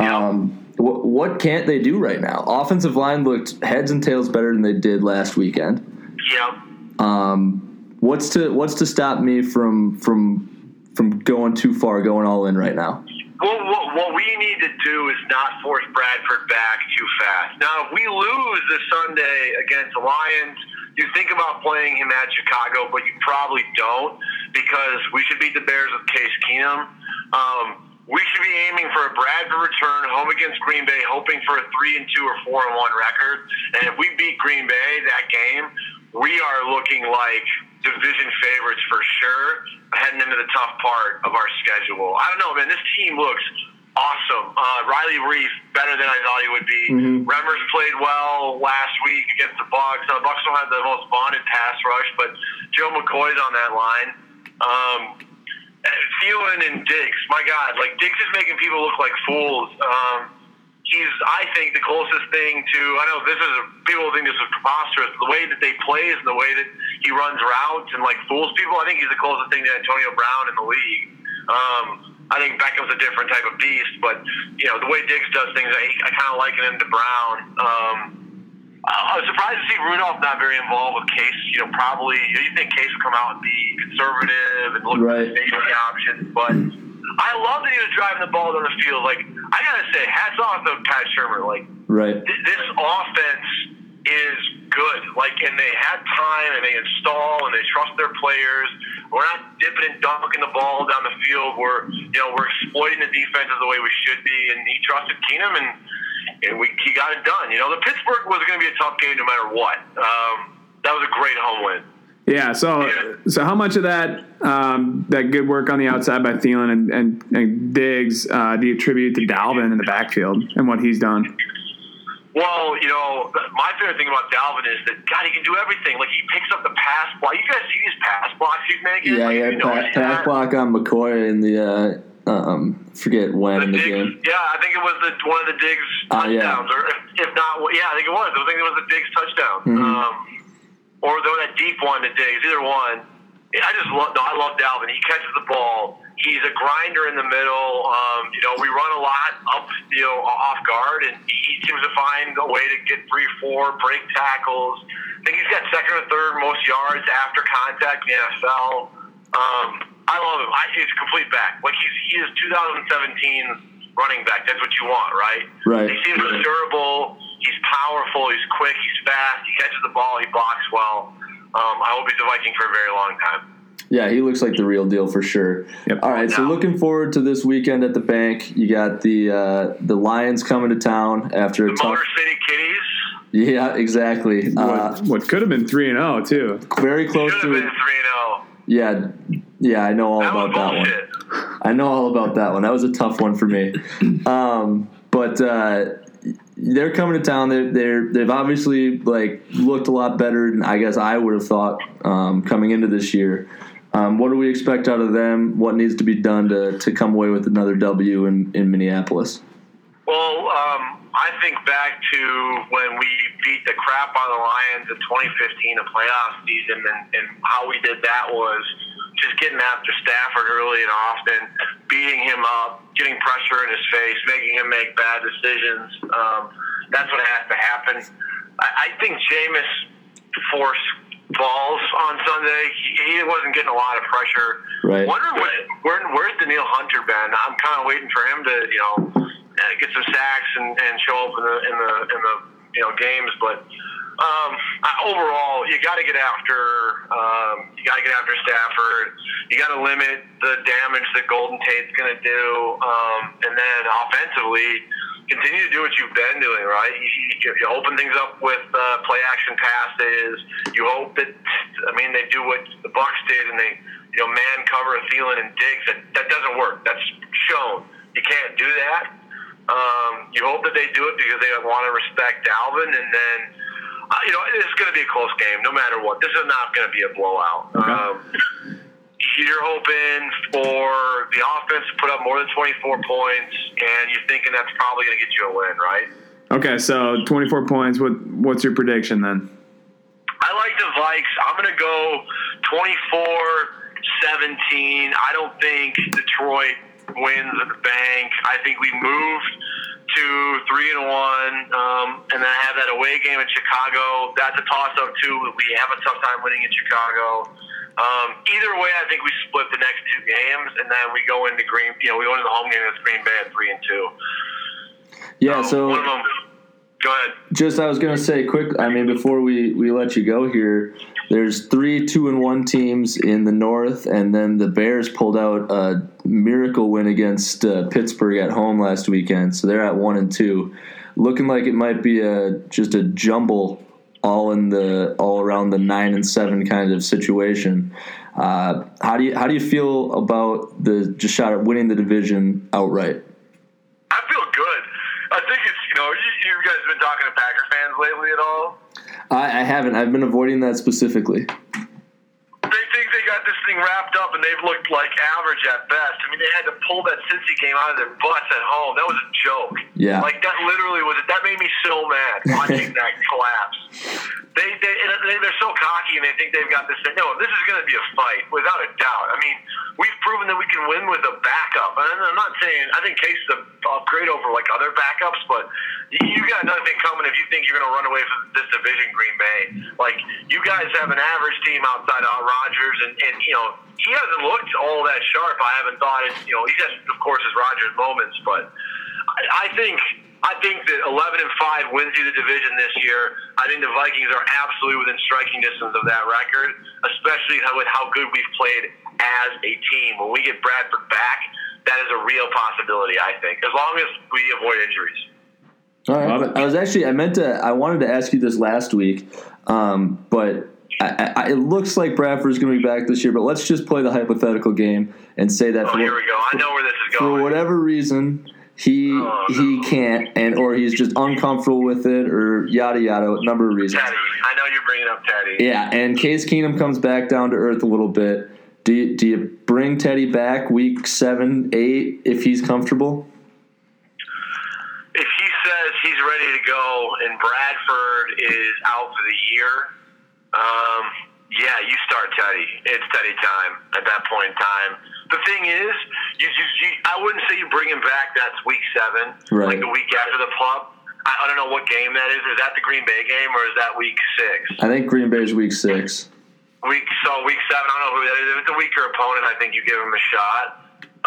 Yeah. Um, what, what can't they do right now? Offensive line looked heads and tails better than they did last weekend. Yep. Um, what's to what's to stop me from from from going too far, going all in right now? Well, what, what we need to do is not force Bradford back too fast. Now, if we lose this Sunday against the Lions, you think about playing him at Chicago, but you probably don't because we should beat the Bears with Case Keenum. Um, we should be aiming for a Bradford return home against Green Bay, hoping for a three and two or four and one record. And if we beat Green Bay that game, we are looking like division favorites for sure, heading into the tough part of our schedule. I don't know, man. This team looks awesome. Uh, Riley Reiff better than I thought he would be. Mhm. Remmers played well last week against the Bucks. Now, the Bucks don't have the most bonded pass rush, but Joe McCoy's on that line. Um, Thielen and Diggs, my God, like Diggs is making people look like fools. Um, he's, I think, the closest thing to. I know this is people think this is preposterous. The way that they plays and the way that he runs routes and like fools people. I think he's the closest thing to Antonio Brown in the league. Um, I think Beckham's a different type of beast, but you know the way Diggs does things, I, I kind of liken him to Brown. Um, I was surprised to see Rudolph not very involved with Case. You know, probably you think Case would come out and be conservative and look Right. at the safety options, but I love that he was driving the ball down the field. Like I gotta say, hats off to Pat Shurmur. Like right. th- this offense is good. Like, and they had time, and they install, and they trust their players. We're not dipping and dunking the ball down the field. We're, you know, we're exploiting the defenses the way we should be. And he trusted Keenum, and and we he got it done. You know, the Pittsburgh was going to be a tough game no matter what. Um, that was a great home win. Yeah. So, so how much of that um, that good work on the outside by Thielen and and, and Diggs uh, do you attribute to Dalvin in the backfield and what he's done? Well, you know, my favorite thing about Dalvin is that God, he can do everything. Like he picks up the pass block. You guys see these pass blocks he's making? Yeah, like, yeah. you know, Pass, he's pass block on McCoy in the uh, um, forget when in the Diggs, game. Yeah, I think it was the one of the Diggs yeah. touchdowns, or if, if not, yeah, I think it was. I think it was the Diggs touchdown, Mhm. um, or the that deep one to Diggs. Either one. I just love. No, I love Dalvin. He catches the ball. He's a grinder in the middle. Um, you know, we run a lot up, you know, off guard, and he seems to find a way to get three, four, break tackles. I think he's got second or third most yards after contact in the NFL. Um, I love him. I, he's a complete back. Like he's he is 2017 running back. That's what you want, right? Right. He seems durable. He's powerful. He's quick. He's fast. He catches the ball. He blocks well. Um, I hope he's a Viking for a very long time. Yeah, he looks like the real deal for sure. Yep. All right, so looking forward to this weekend at the bank. You got the uh, the Lions coming to town after a The tough. Motor City Kitties Yeah, exactly. Uh, What, what could have been three and zero too. very close should to been it. 3 0. Yeah, yeah, I know all That about that one. I know all about that one. That was a tough one for me. Um, but uh, they're coming to town. They're, they're they've obviously like looked a lot better than I guess I would have thought um, coming into this year. Um, what do we expect out of them? What needs to be done to, to come away with another W in, in Minneapolis? Well, um, I think back to when we beat the crap out of the Lions in 2015, a playoff season, and, and how we did that was just getting after Stafford early and often, beating him up, getting pressure in his face, making him make bad decisions. Um, that's what has to happen. I, I think Jameis forced balls on Sunday. He, he wasn't getting a lot of pressure. Right. Wondering what, where, where's Danielle Hunter been? I'm kind of waiting for him to, you know, uh, get some sacks and, and show up in the in the in the you know games. But um, overall, you got to get after um, you got to get after Stafford. You got to limit the damage that Golden Tate's going to do, um, and then offensively. Continue to do what you've been doing, right? You, you, you open things up with uh, play action passes. You hope that, I mean, they do what the Bucks did, and they, you know, man cover Thielen and Diggs. That that doesn't work. That's shown. You can't do that. Um, you hope that they do it because they want to respect Dalvin, and then uh, you know it's going to be a close game no matter what. This is not going to be a blowout. Okay. Um, you're hoping for the offense to put up more than 24 points, and you're thinking that's probably going to get you a win, right? Okay, so twenty four points. What what's your prediction then? I like the Vikes. I'm going to go 24-17. I don't think Detroit wins at the bank. I think we moved to three and one, um, and then I have that away game in Chicago. That's a toss-up too. We have a tough time winning in Chicago. Um, either way, I think we split the next two games, and then we go into Green. You know, we go into the home game against Green Bay at three and two. Yeah, so one of them. Go ahead. just I was gonna say quick. I mean, before we we let you go here, there's three two and one teams in the North, and then the Bears pulled out a miracle win against uh, Pittsburgh at home last weekend, so they're at one and two, looking like it might be a just a jumble all in the all around the nine and seven kind of situation. Uh, how do you how do you feel about the just shot at winning the division outright? I feel good. I think it's you know you, you guys been talking to Packer fans lately at all? I, I haven't. I've been avoiding that specifically. They think they got this thing wrapped up, and they've looked like average at best. I mean, they had to pull that Cincy game out of their butts at home. That was a joke. Yeah. like that literally was. It. That made me so mad watching that collapse. They, they they they're so cocky, and they think they've got this thing. No, this is going to be a fight without a doubt. I mean, we've proven that we can win with a backup. And I'm not saying I think Case is a upgrade over like other backups, but you got nothing coming if you think you're going to run away from this division, Green Bay. Like you guys have an average team outside of Rodgers, and, and you know he hasn't looked all that sharp. I haven't thought it. You know he's had, of course, his Rodgers moments, but I, I think I think that 11 and 5 wins you the division this year. I think the Vikings are absolutely within striking distance of that record, especially with how good we've played as a team. When we get Bradford back, that is a real possibility, I think, as long as we avoid injuries. All right. I was actually I meant to I wanted to ask you this last week, um, but I, I, it looks like Bradford's going to be back this year. But let's just play the hypothetical game and say that. Oh, for, here we go. I know where this is going. For whatever reason, he Oh, no. he can't, and or he's just uncomfortable with it, or yada yada, a number of reasons. Teddy. I know you're bringing up Teddy. Yeah, and Case Keenum comes back down to earth a little bit. Do you, do you bring Teddy back week seven, eight if he's comfortable? If he says he's ready to go and Bradford is out for the year, um, yeah, you start Teddy. It's Teddy time at that point in time. The thing is, you, you, you I wouldn't say you bring him back. That's week seven, Right. like the week after the plug. I, I don't know what game that is. Is that the Green Bay game or is that week six? I think Green Bay's week six. Week so week seven. I don't know who that is. If it's a weaker opponent, I think you give him a shot.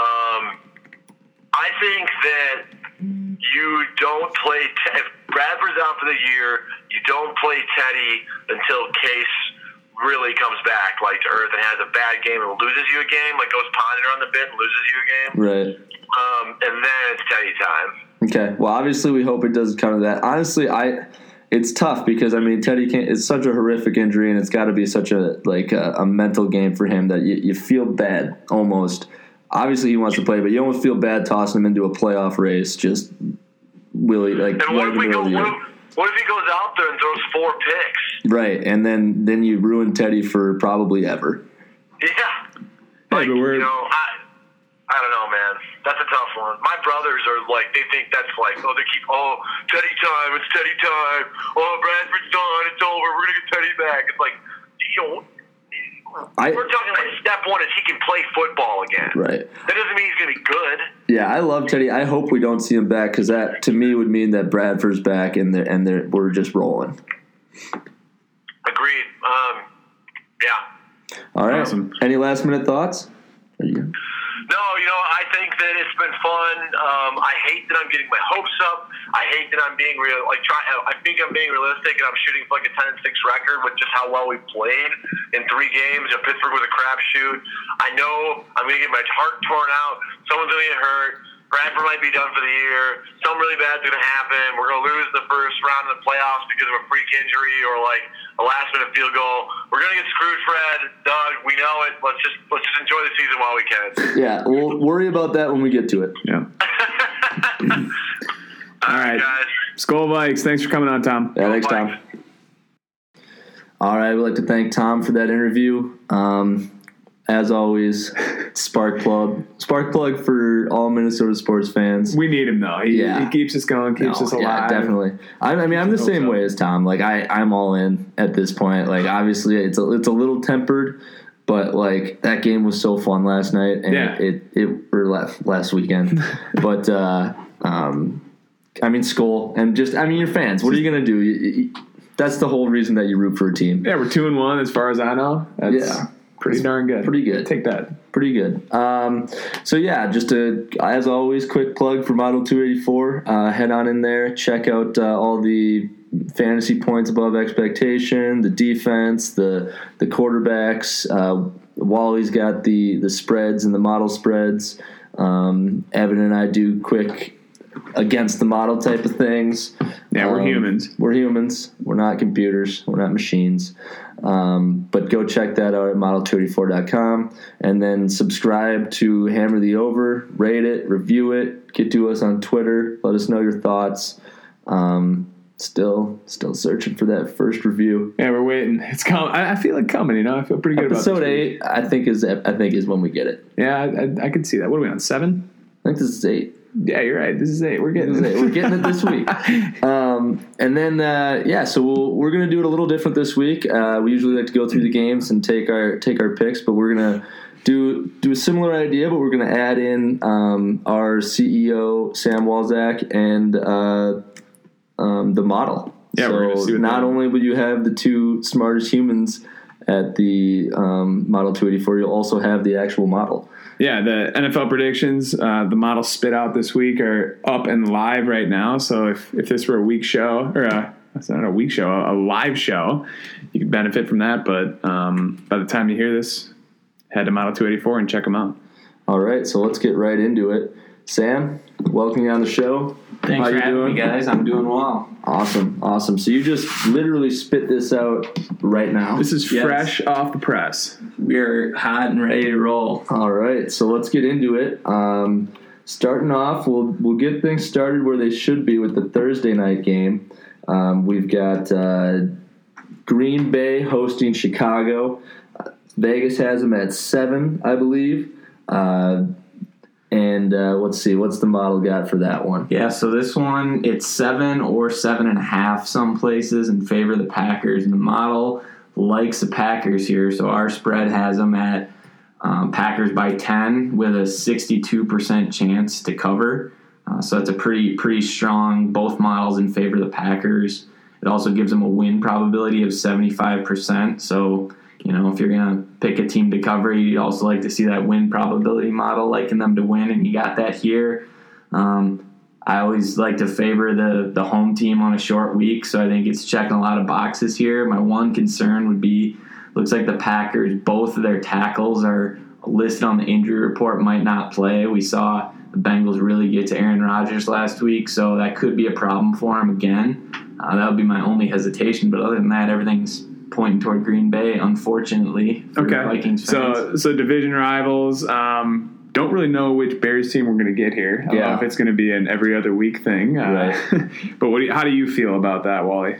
Um, I think that you don't play. Te- if Bradford's out for the year, you don't play Teddy until Case really comes back, like to earth, and has a bad game and loses you a game, like goes ponder on the bit and loses you a game. Right. Um, and then it's Teddy time. Okay. Well, obviously, we hope it doesn't come to that. Honestly, I it's tough because I mean Teddy can't. It's such a horrific injury, and it's got to be such a like a, a mental game for him that you, you feel bad almost. Obviously, he wants to play, but you almost feel bad tossing him into a playoff race. Just really like And what right if we go? middle of the What if, what if he goes out there and throws four picks? Right, and then then you ruin Teddy for probably ever. Yeah. Hey, Like, you know, I, I don't know, man. That's a tough one. My brothers are like, they think that's like, oh, they keep, oh, Teddy time, it's Teddy time. Oh, Bradford's done, it's over. We're gonna get Teddy back. It's like, you know, I we're talking like step one is he can play football again. right. That doesn't mean he's gonna be good. Yeah, I love Teddy. I hope we don't see him back because that to me would mean that Bradford's back and they're, and they're, we're just rolling. Agreed. Um, yeah. All right. Awesome. Any last minute thoughts? Are you- No, you know, I think that it's been fun. Um, I hate that I'm getting my hopes up. I hate that I'm being real. Like, try. I think I'm being realistic, and I'm shooting for like a 10 and 6 record with just how well we played in three games. You know, Pittsburgh was a crapshoot. I know I'm going to get my heart torn out. Someone's going to get hurt. Bradford might be done for the year. Something really bad's going to happen. We're going to lose the first round of the playoffs because of a freak injury or like a last minute field goal. We're going to get screwed, Fred. Doug, we know it. Let's just let's just enjoy the season while we can. Yeah, we'll worry about that when we get to it. Yeah. All right. guys. Skol Vikes. Thanks for coming on, Tom. Yeah, thanks, Tom. All right, we'd like to thank Tom for that interview. Um, as always, Spark Plug, Spark Plug for all Minnesota sports fans. We need him though. He, Yeah. he keeps us going, keeps No, us alive. Yeah, definitely. I, I mean, I'm the same so. way as Tom. Like, I, I'm all in at this point. Like, obviously, it's a, it's a little tempered, but like that game was so fun last night, and Yeah. it, it, it or last last weekend. but uh, um, I mean, Skol, and just I mean, you're fans. What are you gonna do? You, you, that's the whole reason that you root for a team. Yeah, we're two and one as far as I know. That's Yeah. Pretty darn good. Pretty good. Take that. pretty good. Um, so yeah, just a as always, quick plug for Model 284. Uh, head on in there, check out uh, all the fantasy points above expectation, the defense, the the quarterbacks. Uh, Wally's got the the spreads and the model spreads. Um, Evan and I do quick against the model type of things. Yeah, we're Um, humans. We're humans. We're not computers. We're not machines. Um, but go check that out at model284.com and then subscribe to Hammer the Over, rate it, review it, get to us on Twitter, let us know your thoughts. Um, still, still searching for that first review. Yeah, we're waiting. It's coming. I, feel like coming. You know, I feel pretty good Episode about this week. eight, I think is I think is when we get it. Yeah, I, I, I could see that. What are we on seven? I think this is eight. Yeah, you're right. This is eight. We're getting it. We're getting it this week. Um, and then, uh, yeah, so we'll, we're going to do it a little different this week. Uh, we usually like to go through the games and take our take our picks, but we're going to do do a similar idea, but we're going to add in um, our CEO Sam Walzak and uh, um, the model. Yeah, so not only will you have the two smartest humans at the um, Model 284, you'll also have the actual model. Yeah, the NFL predictions, uh, the model spit out this week are up and live right now. So if, if this were a week show, or a, not a week show, a live show, you could benefit from that. But um, by the time you hear this, head to Model 284 and check them out. All right, so let's get right into it. Sam, welcome you on the show. Thanks How for you having doing? me, guys. I'm doing well. Awesome, awesome. So you just literally spit this out right now. This is Yes. fresh off the press. We're hot and ready to roll. All right, so let's get into it. Um, starting off, we'll we'll get things started where they should be with the Thursday night game. Um, we've got uh, Green Bay hosting Chicago. Uh, Vegas has them at seven, I believe. Uh, and uh, let's see, what's the model got for that one? Yeah, so this one, it's seven or seven and a half some places in favor of the Packers. And the model likes the Packers here, so our spread has them at um, Packers by 10 with a 62% chance to cover. Uh, so that's a pretty pretty strong, both models in favor of the Packers. It also gives them a win probability of 75%. So, you know, if you're going to pick a team to cover, you'd also like to see that win probability model, liking them to win, and you got that here. Um, I always like to favor the the home team on a short week, so I think it's checking a lot of boxes here. My one concern would be looks like the Packers, both of their tackles are listed on the injury report, might not play. We saw the Bengals really get to Aaron Rodgers last week, so that could be a problem for him again. Uh, that would be my only hesitation, but other than that, everything's pointing toward Green Bay, unfortunately. For Okay. Vikings fans. So so division rivals. Um, don't really know which Bears team we're going to get here. I don't know Yeah. if it's going to be an every other week thing. Uh, but what do you, how do you feel about that, Wally?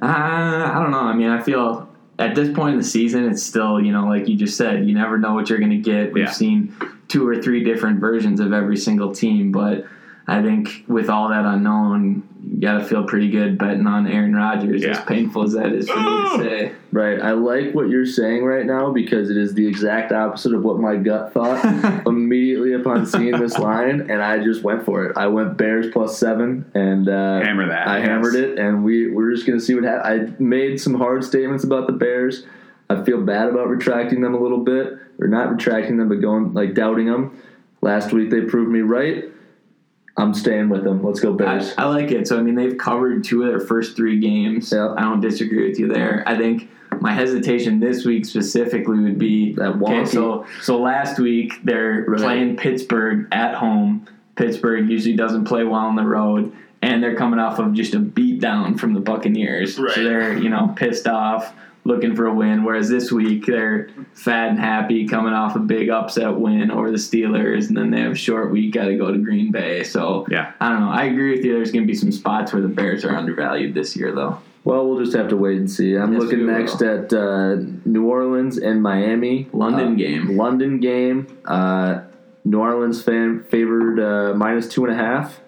Uh, I don't know. I mean, I feel at this point in the season, it's still, you know, like you just said, you never know what you're going to get. We've Yeah. seen two or three different versions of every single team, but I think with all that unknown, you got to feel pretty good betting on Aaron Rodgers, as painful as that is for me to say. Right. I like what you're saying right now because it is the exact opposite of what my gut thought immediately upon seeing this line, and I just went for it. I went Bears plus seven, and uh, Hammer that, I yes. hammered it, and we we're just gonna see what happens. I made some hard statements about the Bears. I feel bad about retracting them a little bit, or not retracting them, but going like doubting them. Last week they proved me right. I'm staying with them. Let's go I, Bears. I like it. So, I mean, they've covered two of their first three games. Yeah. I don't disagree with you there. I think my hesitation this week specifically would be That okay, so, so last week they're Right. playing Pittsburgh at home. Pittsburgh usually doesn't play well on the road, and they're coming off of just a beat down from the Buccaneers. Right. So they're, you know, pissed off, looking for a win. Whereas this week they're fat and happy, coming off a big upset win over the Steelers, and then they have a short week, got to go to Green Bay. So Yeah. I don't know. I agree with you. There's going to be some spots where the Bears are undervalued this year, though. Well, we'll just have to wait and see. I'm Yes, looking we will. next at uh, New Orleans and Miami. London Uh, game. London game. Uh, New Orleans fan favored uh, minus two and a half.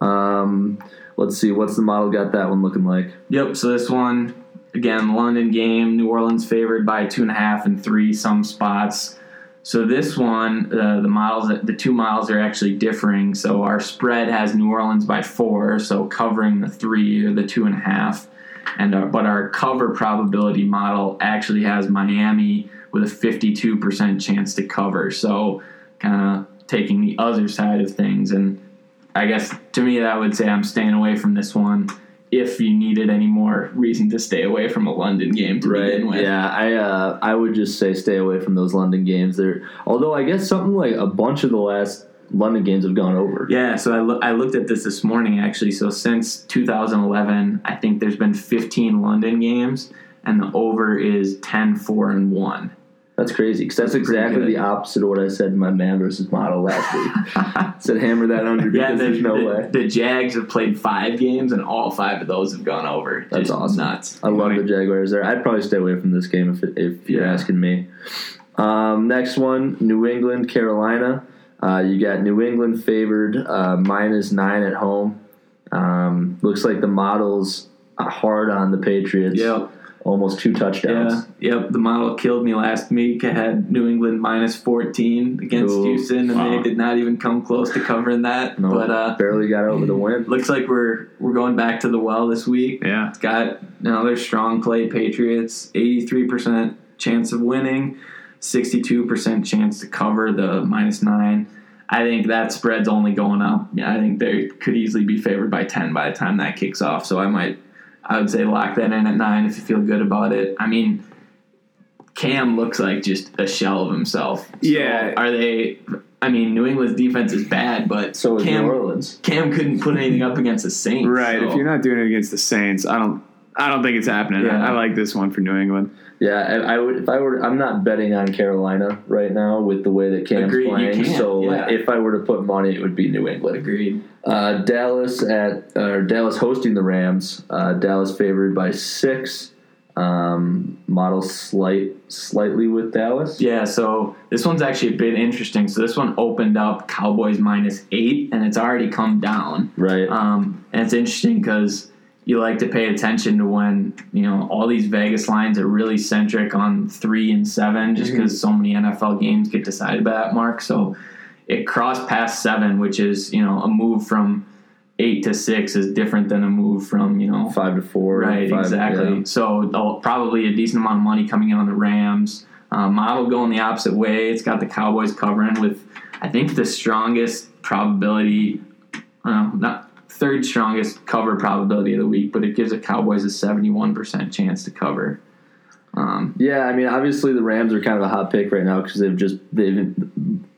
Um, let's see. What's the model got that one looking like? Yep. So this one, again, London game. New Orleans favored by two and a half and three some spots. So this one, uh, the models, the two models are actually differing. So our spread has New Orleans by four, so covering the three or the two and a half, and our, but our cover probability model actually has Miami with a fifty-two percent chance to cover. So kind of taking the other side of things, and I guess to me that would say I'm staying away from this one. If you needed any more reason to stay away from a London game to begin with, Yeah, I uh, I would just say stay away from those London games. There, although I guess something like a bunch of the last London games have gone over. Yeah, so I, loo- I looked at this this morning actually. So since 2011, I think there's been 15 London games, and the over is 10, 4, and 1. That's crazy because that's That's exactly the opposite of what I said in my man versus model last week. said hammer that under Yeah, because the, there's no the, way. the Jags have played five games, and all five of those have gone over. That's Just awesome. Nuts. I love the Jaguars there. I'd probably stay away from this game if, if you're Yeah. asking me. Um, next one, New England, Carolina. Uh, you got New England favored uh, minus nine at home. Um, looks like the model's uh, hard on the Patriots. Yep. Almost two touchdowns. Yeah, yep. The model killed me last week. I had New England minus 14 against Ooh, Houston, and wow. they did not even come close to covering that. No, But uh, barely got over the win. looks like we're we're going back to the well this week. Yeah. It's got another strong play. Patriots, 83% chance of winning, 62% chance to cover the minus nine. I think that spread's only going up. Yeah, I think they could easily be favored by 10 by the time that kicks off. So I might, I would say lock that in at nine if you feel good about it. I mean, Cam looks like just a shell of himself. So Yeah. Are they? I mean, New England's defense is bad, but So is Cam, New Orleans. Cam couldn't put anything up against the Saints. Right. so- If you're not doing it against the Saints, I don't. I don't think it's happening. Yeah. I, I like this one for New England. Yeah, I, I would if I were. I'm not betting on Carolina right now with the way that Cam's Agreed, playing. so yeah. if I were to put money, it would be New England. Agreed. Uh, Dallas at or Dallas hosting the Rams. Uh, Dallas favored by six. Um, model slight slightly with Dallas. Yeah, so this one's actually a bit interesting. So this one opened up Cowboys minus eight, and it's already come down. Right. Um, and it's interesting because you like to pay attention to when you know all these Vegas lines are really centric on three and seven, just because so many NFL games get decided by that mark. So it crossed past seven, which is you know a move from eight to six is different than a move from you know five to four. Right, five- exactly. yeah. So probably a decent amount of money coming in on the Rams. Uh, model going the opposite way. It's got the Cowboys covering with, I think, the strongest probability. Uh, not third strongest cover probability of the week, but it gives the Cowboys a seventy-one percent chance to cover. Um, Yeah, I mean, obviously the Rams are kind of a hot pick right now because they've just they've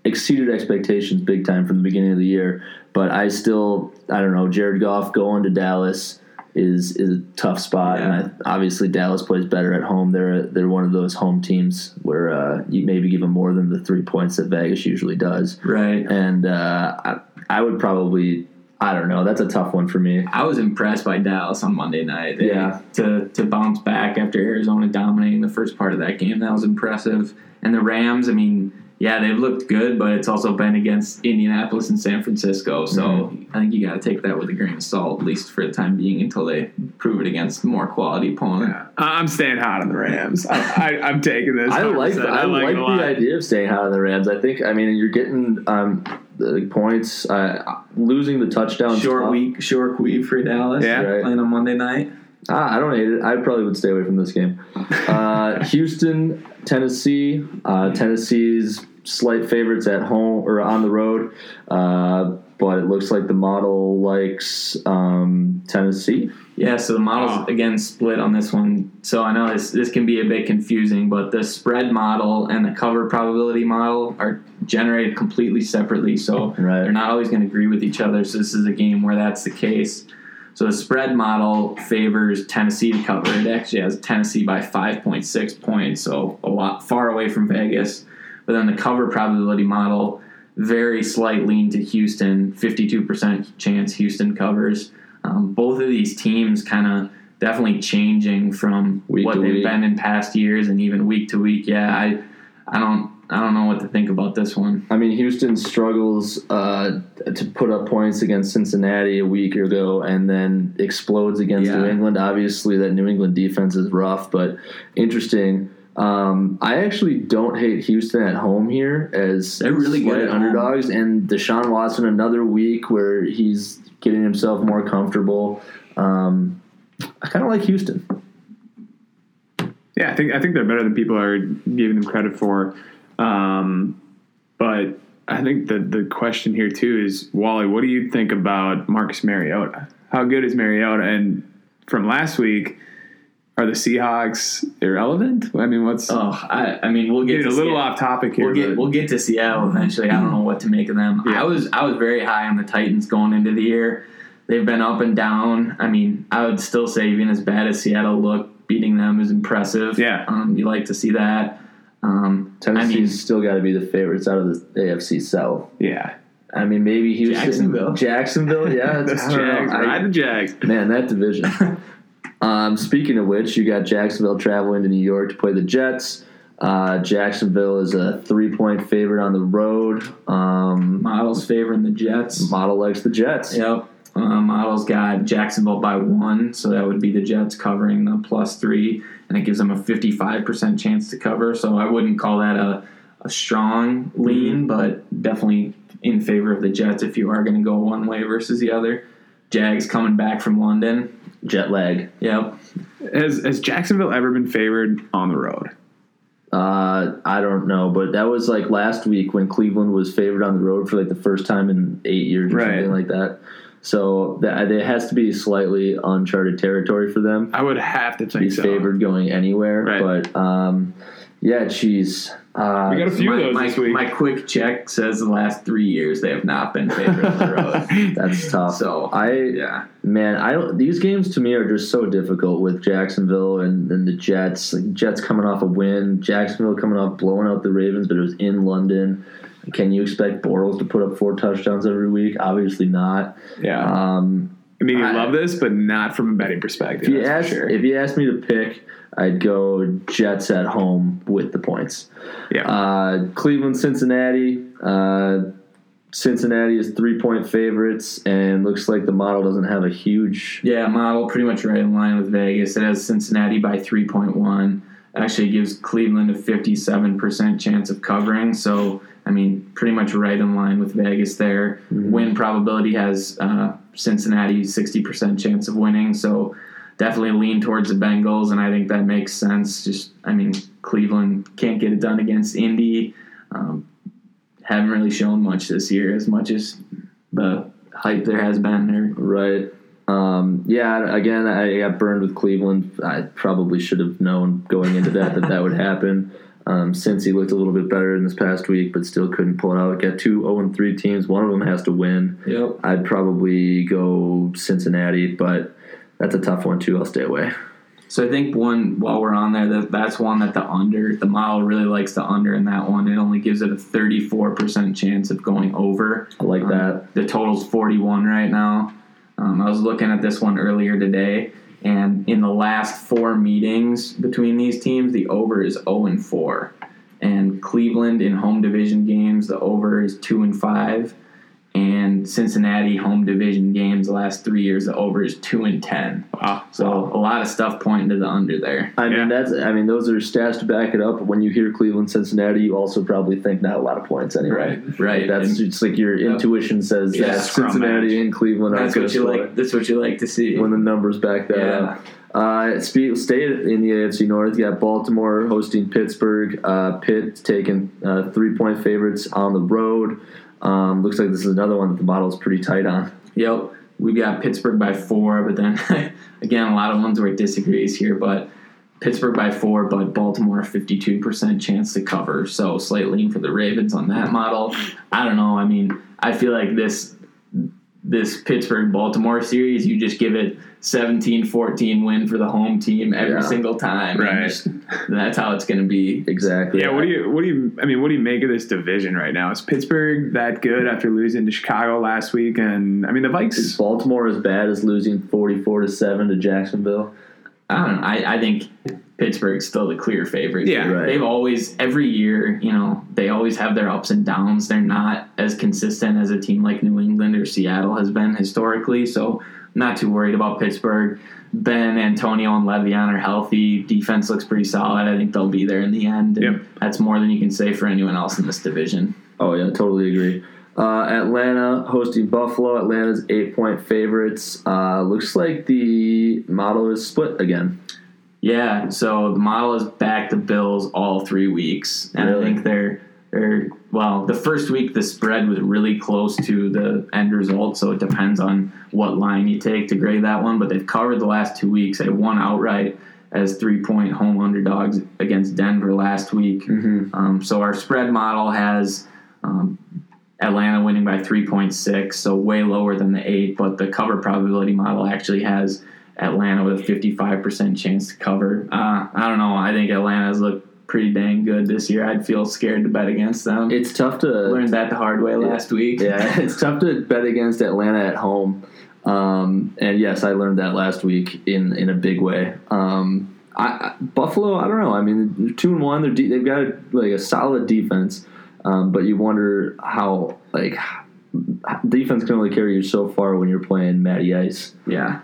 exceeded expectations big time from the beginning of the year. But I still, I don't know, Jared Goff going to Dallas is is a tough spot, Yeah. and I, obviously Dallas plays better at home. They're they're one of those home teams where uh, you maybe give them more than the three points that Vegas usually does. right. And uh, I, I would probably, I don't know, that's a tough one for me. I was impressed by Dallas on Monday night. They- Yeah. To to bounce back after Arizona dominating the first part of that game, that was impressive. And the Rams, I mean, yeah, they've looked good, but it's also been against Indianapolis and San Francisco. So Mm-hmm. I think you got to take that with a grain of salt, at least for the time being, until they prove it against more quality opponent. I- I'm staying hot on the Rams. I, I, I'm taking this. I like 100%. the, I, like, it a lot. the idea of staying hot on the Rams. I think I mean you're getting um, the points, uh, losing the touchdowns. Short tough. week, short week for Dallas. Yeah. Right. playing on Monday night. Ah, I don't hate it. I probably would stay away from this game. Uh, Houston, Tennessee. Uh, Tennessee's slight favorites at home or on the road, uh, but it looks like the model likes um, Tennessee. Yeah, so the models Wow. again split on this one. So I know this this can be a bit confusing, but the spread model and the cover probability model are generated completely separately. So Right. they're not always going to agree with each other. So this is a game where that's the case. So the spread model favors Tennessee to cover. It actually has Tennessee by 5.6 points, so a lot far away from Vegas. But then the cover probability model, very slight lean to Houston, 52% chance Houston covers. Um, both of these teams kind of definitely changing from Week what they've week. been in past years and even week to week. Yeah, I, I don't, I don't know what to think about this one. I mean, Houston struggles uh, to put up points against Cincinnati a week ago, and then explodes against Yeah. New England. Obviously, that New England defense is rough, but interesting. Um, I actually don't hate Houston at home here as They're really good slight at home. underdogs, and Deshaun Watson another week where he's getting himself more comfortable. Um, I kind of like Houston. Yeah, I think I think they're better than people are giving them credit for. Um, but I think the the question here too is Wally, what do you think about Marcus Mariota? How good is Mariota? And from last week, are the Seahawks irrelevant? I mean, what's Oh, I, I mean, we'll get a little Seattle. off topic here? We'll get we'll get to Seattle eventually. I don't know what to make of them. Yeah. I was I was very high on the Titans going into the year. They've been up and down. I mean, I would still say even as bad as Seattle looked, beating them is impressive. Yeah. um, you like to see that. Um, I Tennessee's mean, still got to be the favorites out of the AFC South. yeah, I mean, maybe Houston, Jacksonville. Jacksonville, yeah. that's I don't know. Jags. I- Ride the Jags. Man, that division. um, speaking of which, you got Jacksonville traveling to New York to play the Jets. Uh, Jacksonville is a three-point favorite on the road. Um, models favoring the Jets. model likes the Jets. Yep. uh, model's got Jacksonville by one, so that would be the Jets covering the plus three, and it gives them a 55% chance to cover. So I wouldn't call that a, a strong lean, but definitely in favor of the Jets if you are going to go one way versus the other. Jags coming back from London. Jet lag. Yep. Has, has Jacksonville ever been favored on the road? Uh, I don't know, but that was like last week when Cleveland was favored on the road for like the first time in eight years or Right. something like that. So that it has to be slightly uncharted territory for them. I would have to think He's so. favored going anywhere, Right. but um, yeah, geez. Uh, We got a few my, of those my, this week. my quick check says the last three years they have not been favored on the road. that's tough. So I yeah, man, I don't. These games to me are just so difficult with Jacksonville and, and the Jets. Like Jets coming off a win, Jacksonville coming off blowing out the Ravens, but it was in London. Can you expect Bortles to put up four touchdowns every week? Obviously not. yeah. Um, I mean, you I- love this, but not from a betting perspective. if you ask, sure. if you asked me to pick, I'd go Jets at home with the points. yeah. Uh, Cleveland, Cincinnati. Uh, Cincinnati is three point favorites, and looks like the model doesn't have a huge. yeah, model pretty much right in line with Vegas. It has Cincinnati by three point one. Actually gives Cleveland a fifty seven percent chance of covering. So I mean, pretty much right in line with Vegas there. Win probability has uh, Cincinnati sixty percent chance of winning. So definitely lean towards the Bengals, and I think that makes sense. Just I mean, Cleveland can't get it done against Indy. Um, haven't really shown much this year, as much as the hype there has been. There, Right. Um, yeah. Again, I got burned with Cleveland. I probably should have known going into that that that would happen. Um, Cincy looked a little bit better in this past week, but still couldn't pull it out. Got two 0 and 3 teams. One of them has to win. Yep. I'd probably go Cincinnati, but that's a tough one too. I'll stay away. So I think one while we're on there, that that's one that the under the model really likes the under in that one. It only gives it a thirty four percent chance of going over. I like Um, that. The total's forty one right now. Um, I was looking at this one earlier today, and in the last four meetings between these teams, the over is zero and four. And Cleveland in home division games, the over is two and five. And Cincinnati home division games, the last three years, the over is two and ten. wow. So a lot of stuff pointing to the under there. I Yeah. mean, that's. I mean, those are stats to back it up. When you hear Cleveland, Cincinnati, you also probably think not a lot of points anyway. Right. Right. That's And just like your intuition says Yeah, that Cincinnati match. and Cleveland are that's what you like. That's what you like to see. when the numbers back that Yeah. up. Uh, speed, stay in the AFC North. You got Baltimore hosting Pittsburgh. Uh, Pitt taking uh, three point favorites on the road. Um, looks like this is another one that the model is pretty tight on. Yep. We got Pittsburgh by four, but then again, a lot of ones where it disagrees here. But Pittsburgh by four, but Baltimore fifty two percent chance to cover. So slight lean for the Ravens on that model. I don't know. I mean, I feel like this this Pittsburgh Baltimore series, you just give it 17-14 win for the home team every Yeah. single time. Right. just- that's how it's going to be. Exactly. Yeah, what do you what do you I mean what do you make of this division right now? Is Pittsburgh that good after losing to Chicago last week? And I mean the Is Vikes Baltimore as bad as losing forty-four to seven to Jacksonville? I don't know. I, I think Pittsburgh's still the clear favorite. Yeah. Right. They've always, every year, you know, they always have their ups and downs. They're not as consistent as a team like New England or Seattle has been historically. So, not too worried about Pittsburgh. Ben, Antonio, and Le'Veon are healthy. Defense looks pretty solid. I think they'll be there in the end. And Yep. That's more than you can say for anyone else in this division. Oh yeah, totally agree. Uh, Atlanta hosting Buffalo. Atlanta's eight-point favorites. Uh, looks like the model is split again. Yeah, so the model is back to Bills all three weeks, and Really? I think they're they're well. The first week the spread was really close to the end result, so it depends on what line you take to grade that one. But they've covered the last two weeks. They won outright as three point home underdogs against Denver last week. Mm-hmm. Um, so our spread model has um, Atlanta winning by 3.6, so way lower than the eight. But the cover probability model actually has Atlanta with a 55% chance to cover. Uh, I don't know. I think Atlanta's looked pretty dang good this year. I'd feel scared to bet against them. It's tough to learn that the hard way last week. Yeah, it's tough to bet against Atlanta at home. Um, and yes, I learned that last week in in a big way. Um, I, I, Buffalo, I don't know. I mean, two and one. They're de- they've got like a solid defense, um, but you wonder how like defense can only carry you so far when you're playing Matty Ice. Yeah,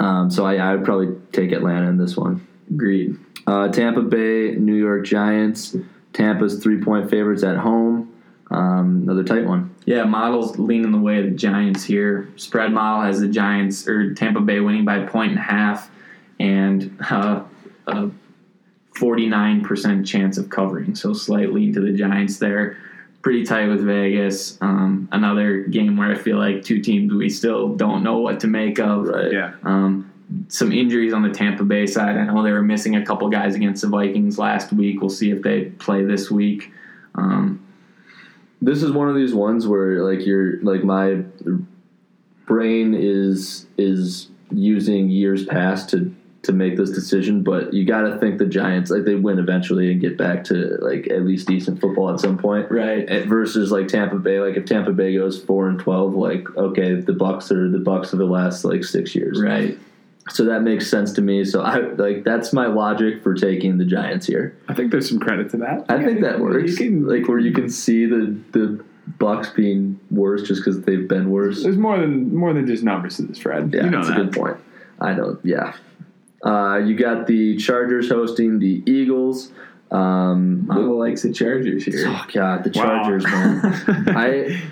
Um, so I, I would probably take Atlanta in this one. Agreed. Uh, Tampa Bay, New York Giants. Tampa's three point favorites at home. Um, another tight one. Yeah, models leaning the way of the Giants here. Spread model has the Giants or Tampa Bay winning by a point and a half, and uh, a forty nine percent chance of covering. So slightly into the Giants there. Pretty tight with Vegas. Um, another game where I feel like two teams we still don't know what to make of. Right. Yeah. Um, some injuries on the Tampa Bay side. I know they were missing a couple guys against the Vikings last week. We'll see if they play this week. Um, This is one of these ones where like you're like my brain is is using years past to to make this decision, but you got to think the Giants like they win eventually and get back to like at least decent football at some point. right. Versus like Tampa Bay, like if Tampa Bay goes four and twelve, like okay, the Bucks are the Bucks of the last like six years. Right. So that makes sense to me. So I like that's my logic for taking the Giants here. I think there's some credit to that. I think that works. You can, like where you can see the the Bucks being worse just because they've been worse. there's more than more than just numbers to this, Fred. Yeah, you know that's that. a good point. I know. Yeah. Uh, you got the Chargers hosting the Eagles. Um, Mama likes the Chargers here. oh God, the Wow. Chargers, man. I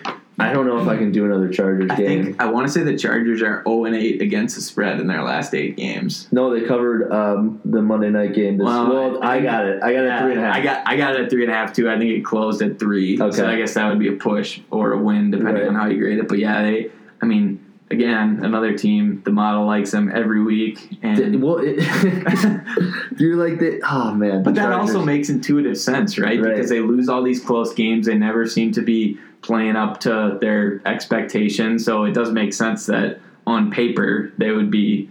I don't know if I can do another Chargers I game. think I want to say the Chargers are 0 and 8 against the spread in their last eight games. no, they covered um, the Monday night game. This, Well, well, I I, got it. I got it at three and a half. I got I got it at three and a half too. I think it closed at three. Okay. So I guess that would be a push or a win depending Right. on how you grade it. But yeah, they. I mean, again, another team. The model likes them every week, and well, it, you're like the oh man. But that also makes intuitive sense, right? Right. Because they lose all these close games. They never seem to be playing up to their expectations. So it does make sense that on paper they would be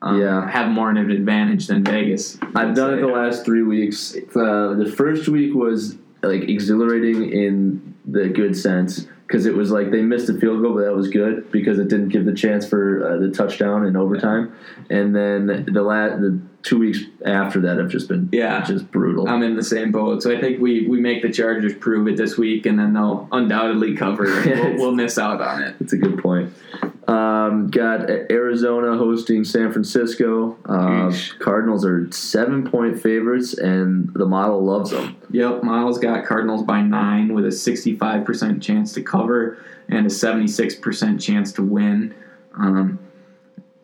um, Yeah. have more of an advantage than Vegas. I've done it the last three weeks. Uh, the first week was like exhilarating in the good sense because it was like they missed a field goal, but that was good because it didn't give the chance for uh, the touchdown in overtime. And then the last the two weeks after that have just been Yeah. just brutal. I'm in the same boat. So I think we, we make the Chargers prove it this week, and then they'll undoubtedly cover. and we'll, we'll miss out on it. It's a good point. Um, got Arizona hosting San Francisco. Uh, Cardinals are seven point favorites, and the model loves them. Yep, Miles got Cardinals by nine with a 65% chance to cover and a 76% chance to win. Um,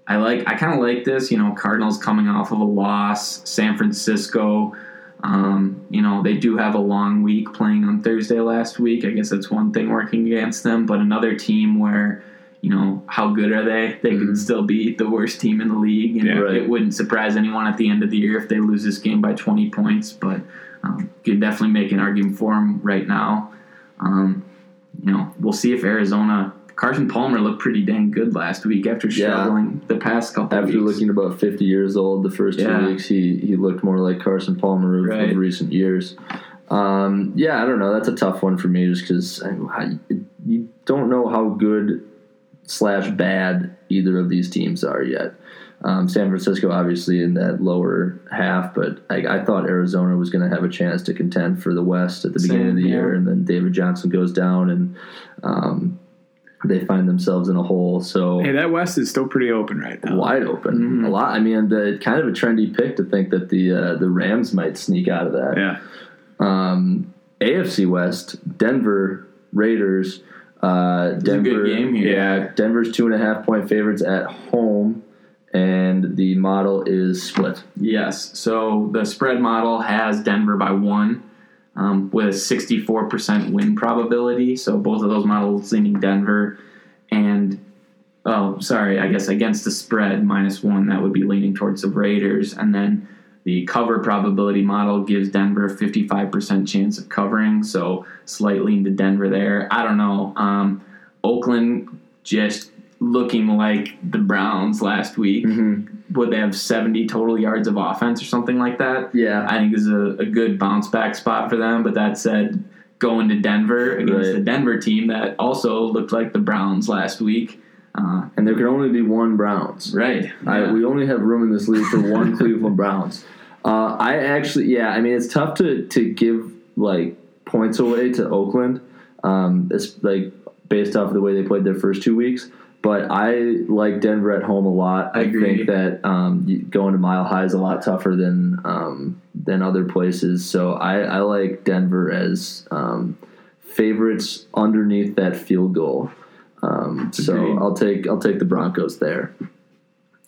I like, I kind of like this. You know, Cardinals coming off of a loss, San Francisco. Um, you know, they do have a long week playing on Thursday last week. I guess that's one thing working against them, but another team where, you know, how good are they? They Mhm. could still be the worst team in the league, and Yeah. Right. it wouldn't surprise anyone at the end of the year if they lose this game by 20 points. But um, could definitely make an argument for them right now. Um, you know, we'll see if Arizona. Carson Palmer looked pretty dang good last week after Yeah. the past couple After weeks. looking about 50 years old, the first two weeks, he, he looked more like Carson Palmer of, Right. of recent years. Um, yeah, I don't know. That's a tough one for me just because you don't know how good slash bad either of these teams are yet. Um, San Francisco, obviously, in that lower half, but I, I thought Arizona was going to have a chance to contend for the West at the beginning of Same, the year, and then David Johnson goes down, and um, they find themselves in a hole. So Hey, that West is still pretty open right now. wide open. Mhm. A lot. I mean, the kind of a trendy pick to think that the uh, the Rams might sneak out of that. Yeah. Um, AFC West, Denver Raiders. Uh, Denver, good game here. Yeah, Denver's two and a half point favorites at home, and the model is split. Yes. So the spread model has Denver by one um, with a 64% win probability. So both of those models leaning Denver. And, oh, sorry, I guess against the spread, minus one, that would be leaning towards the Raiders. And then the cover probability model gives Denver a 55% chance of covering. So slightly into Denver there. I don't know. Um, Oakland just looking like the Browns last week would they have 70 total yards of offense or something like that? Yeah, I think this is a, a good bounce back spot for them. But that said, going to Denver against Right. the Denver team that also looked like the Browns last week. Uh, and there can only be one Browns. right. I, we only have room in this league for one Cleveland Browns. Uh, I actually, yeah, I mean, it's tough to to give like points away to Oakland. Um, it's like based off of the way they played their first two weeks. But I like Denver at home a lot. I agree. think that um, going to Mile High is a lot tougher than um, than other places. So I, I like Denver as um, favorites underneath that field goal. Um, so I'll take I'll take the Broncos there.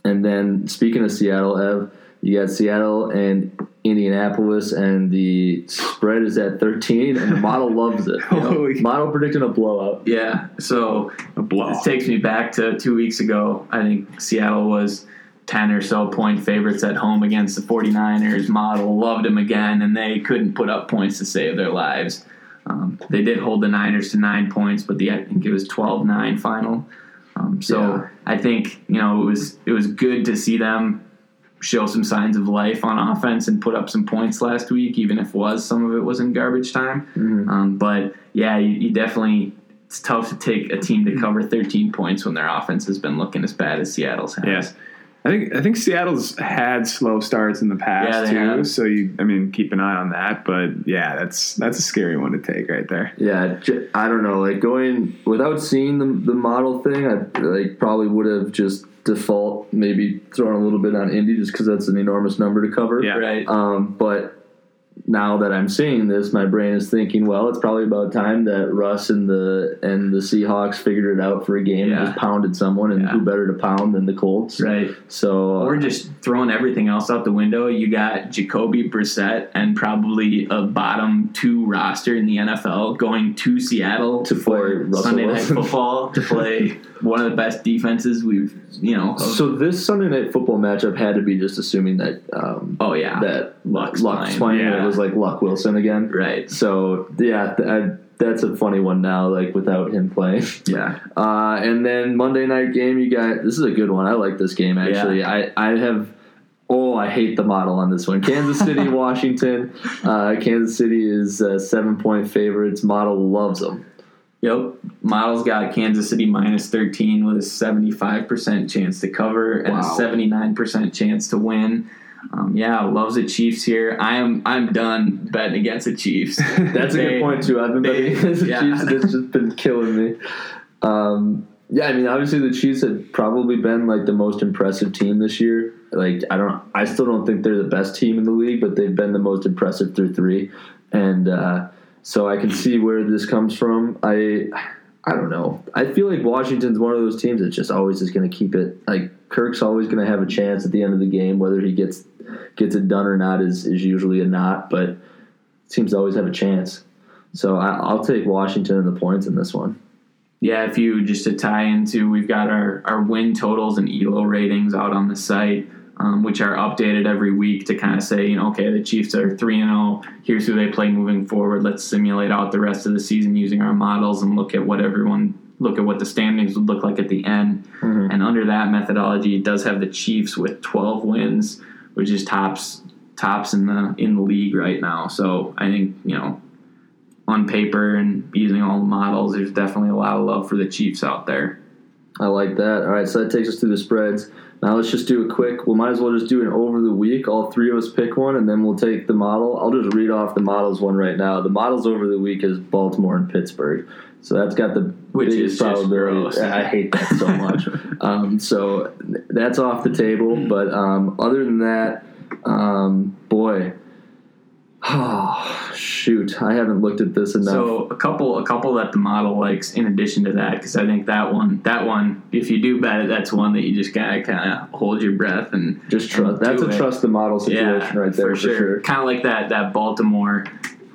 And then speaking of Seattle, Ev, you got Seattle and Indianapolis, and the spread is at 13, and the model loves it. You know? Model predicting a blowout. Yeah. So A blow. This takes me back to two weeks ago. I think Seattle was 10 or so point favorites at home against the 49ers. Model loved them again, and they couldn't put up points to save their lives. Um, they did hold the Niners to nine points, but the, I think it was 12 9 final. Um, so Yeah. I think you know it was it was good to see them show some signs of life on offense and put up some points last week, even if was some of it was in garbage time. Um, but yeah, you, you definitely it's tough to take a team to cover 13 points when their offense has been looking as bad as Seattle's has. Yeah. I think I think Seattle's had slow starts in the past Yeah, too. have. So you, I mean, keep an eye on that. But yeah, that's that's a scary one to take right there. Yeah, I don't know. Like going without seeing the the model thing, I like probably would have just default maybe throwing a little bit on Indy just because that's an enormous number to cover. Yeah. Right. Um, but now that I'm seeing this, my brain is thinking, well, it's probably about time that Russ and the and the Seahawks figured it out for a game Yeah. and just pounded someone, and Yeah. who better to pound than the Colts? Right. So we're just throwing everything else out the window. You got Jacoby Brissett and probably a bottom two roster in the NFL going to Seattle To play for Russell Sunday Night Football to play one of the best defenses we've, you know. of- So this Sunday night football matchup had to be just assuming that um, oh yeah, that Luck's Luck's playing. playing. Yeah. Was like Luck Wilson again. right. So yeah, I, that's a funny one now. Like without him playing. Yeah. Uh, and then Monday night game, you got this is a good one. I like this game actually. I I have. Oh, I hate the model on this one. Kansas City, Washington. Uh, Kansas City is uh, seven point favorites. Model loves them. Yep. Models got Kansas City minus 13 with a 75% chance to cover and Wow. a 79% chance to win. Um, yeah, loves the Chiefs here. I am I'm done betting against the Chiefs. That's a good point too. I've been they- betting against the yeah. Chiefs, and it's just been killing me. Um, yeah, I mean, obviously the Chiefs have probably been like the most impressive team this year. Like, I don't, I still don't think they're the best team in the league, but they've been the most impressive through three, and uh, so I can see where this comes from. I, I don't know. I feel like Washington's one of those teams that's just always just going to keep it. Like Kirk's always going to have a chance at the end of the game, whether he gets gets it done or not is is usually a not, but to always have a chance. So I, I'll take Washington and the points in this one. yeah, if you just to tie into, we've got our, our win totals and ELO ratings out on the site, um, which are updated every week to kind of say, you know, okay, the Chiefs are 3 and 0. Here's who they play moving forward. Let's simulate out the rest of the season using our models and look at what everyone look at what the standings would look like at the end. And under that methodology, it does have the Chiefs with 12 wins, which is tops tops in the in the league right now. So I think you know, on paper and using all the models, there's definitely a lot of love for the Chiefs out there. I like that. All right, so that takes us through the spreads. Now let's just do a quick. We might as well just do an over the week. All three of us pick one, and then we'll take the model. I'll just read off the models one right now. The models over the week is Baltimore and Pittsburgh. So that's got the Which biggest probability. I hate that so much. um, so that's off the table. But um, other than that, um, boy, oh shoot, I haven't looked at this enough. So a couple, a couple that the model likes in addition to that, because I think that one, that one, if you do bet it, that's one that you just gotta kind of hold your breath and just trust. and That's a it. trust the model situation yeah, right there for sure. Kind of like that that Baltimore.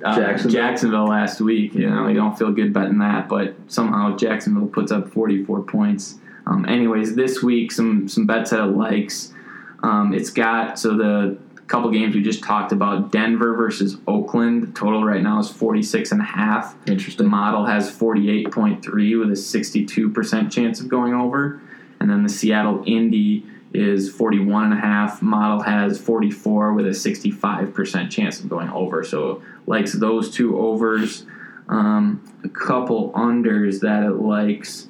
Uh, Jacksonville. Jacksonville last week. You know, you don't feel good betting that, but somehow Jacksonville puts up 44 points. Um, anyways, this week some some bets that it likes. Um, it's got so the couple games we just talked about Denver versus Oakland. The total right now is 46 and a half. The Interesting. model has 48.3 with a 62% chance of going over. And then the Seattle Indy is 41 and a half. Model has 44 with a 65% chance of going over. So likes those two overs. Um, a couple unders that it likes.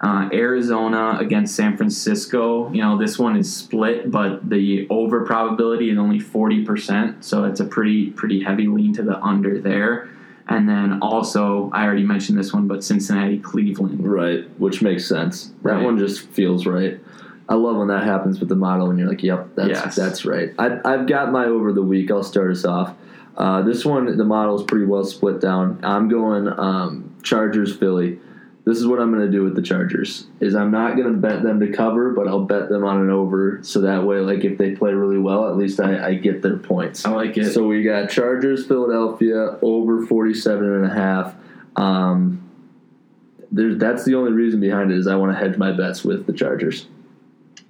Uh, Arizona against San Francisco. You know, this one is split, but the over probability is only 40%. So it's a pretty, pretty heavy lean to the under there. And then also, I already mentioned this one, but Cincinnati, Cleveland. Right, which makes sense. That Right. one just feels right. I love when that happens with the model, and you're like, "Yep, that's Yes. that's right." I, I've got my over the week. I'll start us off. Uh, this one, the model is pretty well split down. I'm going um, Chargers, Philly. This is what I'm going to do with the Chargers. Is I'm not going to bet them to cover, but I'll bet them on an over. So that way, like if they play really well, at least I, I get their points. I like it. So we got Chargers, Philadelphia over 47 and a half. Um, there's, that's the only reason behind it is I want to hedge my bets with the Chargers.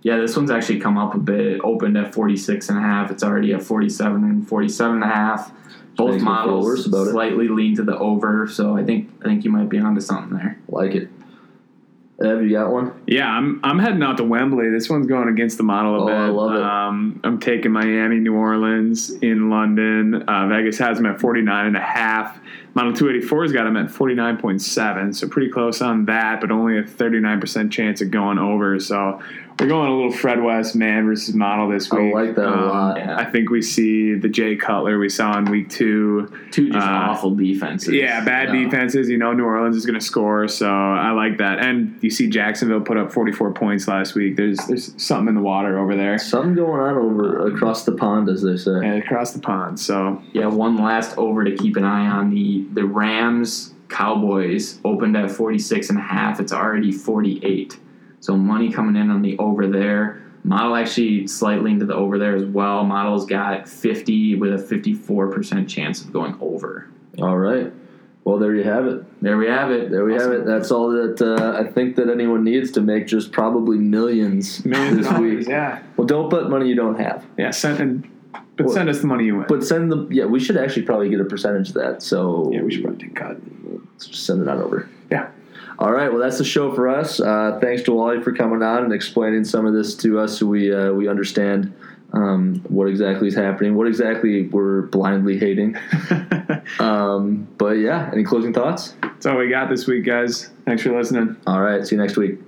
Yeah, this one's actually come up a bit. It opened at 46 and a half. It's already at 47 and 47 and a half. Both Makes me feel models worse about it. slightly lean to the over, so I think I think you might be onto something there. Like it. Have you got one? Yeah, I'm I'm heading out to Wembley. This one's going against the model a Oh, bit. I love it. Um, I'm taking Miami, New Orleans, in London. Uh, Vegas has them at 49 and a half. Model 284's got them at 49.7, so pretty close on that, but only a 39% chance of going over. So we're going a little Fred West man versus model this week. I like that a Um, lot. Yeah. I think we see the Jay Cutler we saw in week two. Two just Uh, awful defenses. Yeah, bad Yeah. defenses. You know, New Orleans is going to score, so I like that. And you see Jacksonville put up 44 points last week. There's there's something in the water over there, Something going on over across the pond, as they say. and across the pond. So Yeah, one last over to keep an eye on the the Rams Cowboys opened at 46 and a half. It's already 48. So money coming in on the over there. Model actually slightly into the over there as well. Model's got 50 with a 54% chance of going over. All right. Well, there you have it. There we have it. There we have it. That's all that uh, I think that anyone needs to make just probably millions, millions this dollars, week. yeah, Well, don't put money you don't have. yeah. Send and, but Well- send us the money you win. But send the yeah. We should actually probably get a percentage of that. So yeah, we should probably take a cut. just send it on over. Yeah. All right. Well, that's the show for us. Uh, thanks to Wally for coming on and explaining some of this to us, so we uh, we understand um, what exactly is happening, what exactly we're blindly hating. Um, but yeah, any closing thoughts? That's all we got this week, guys. Thanks for listening. All right. See you next week.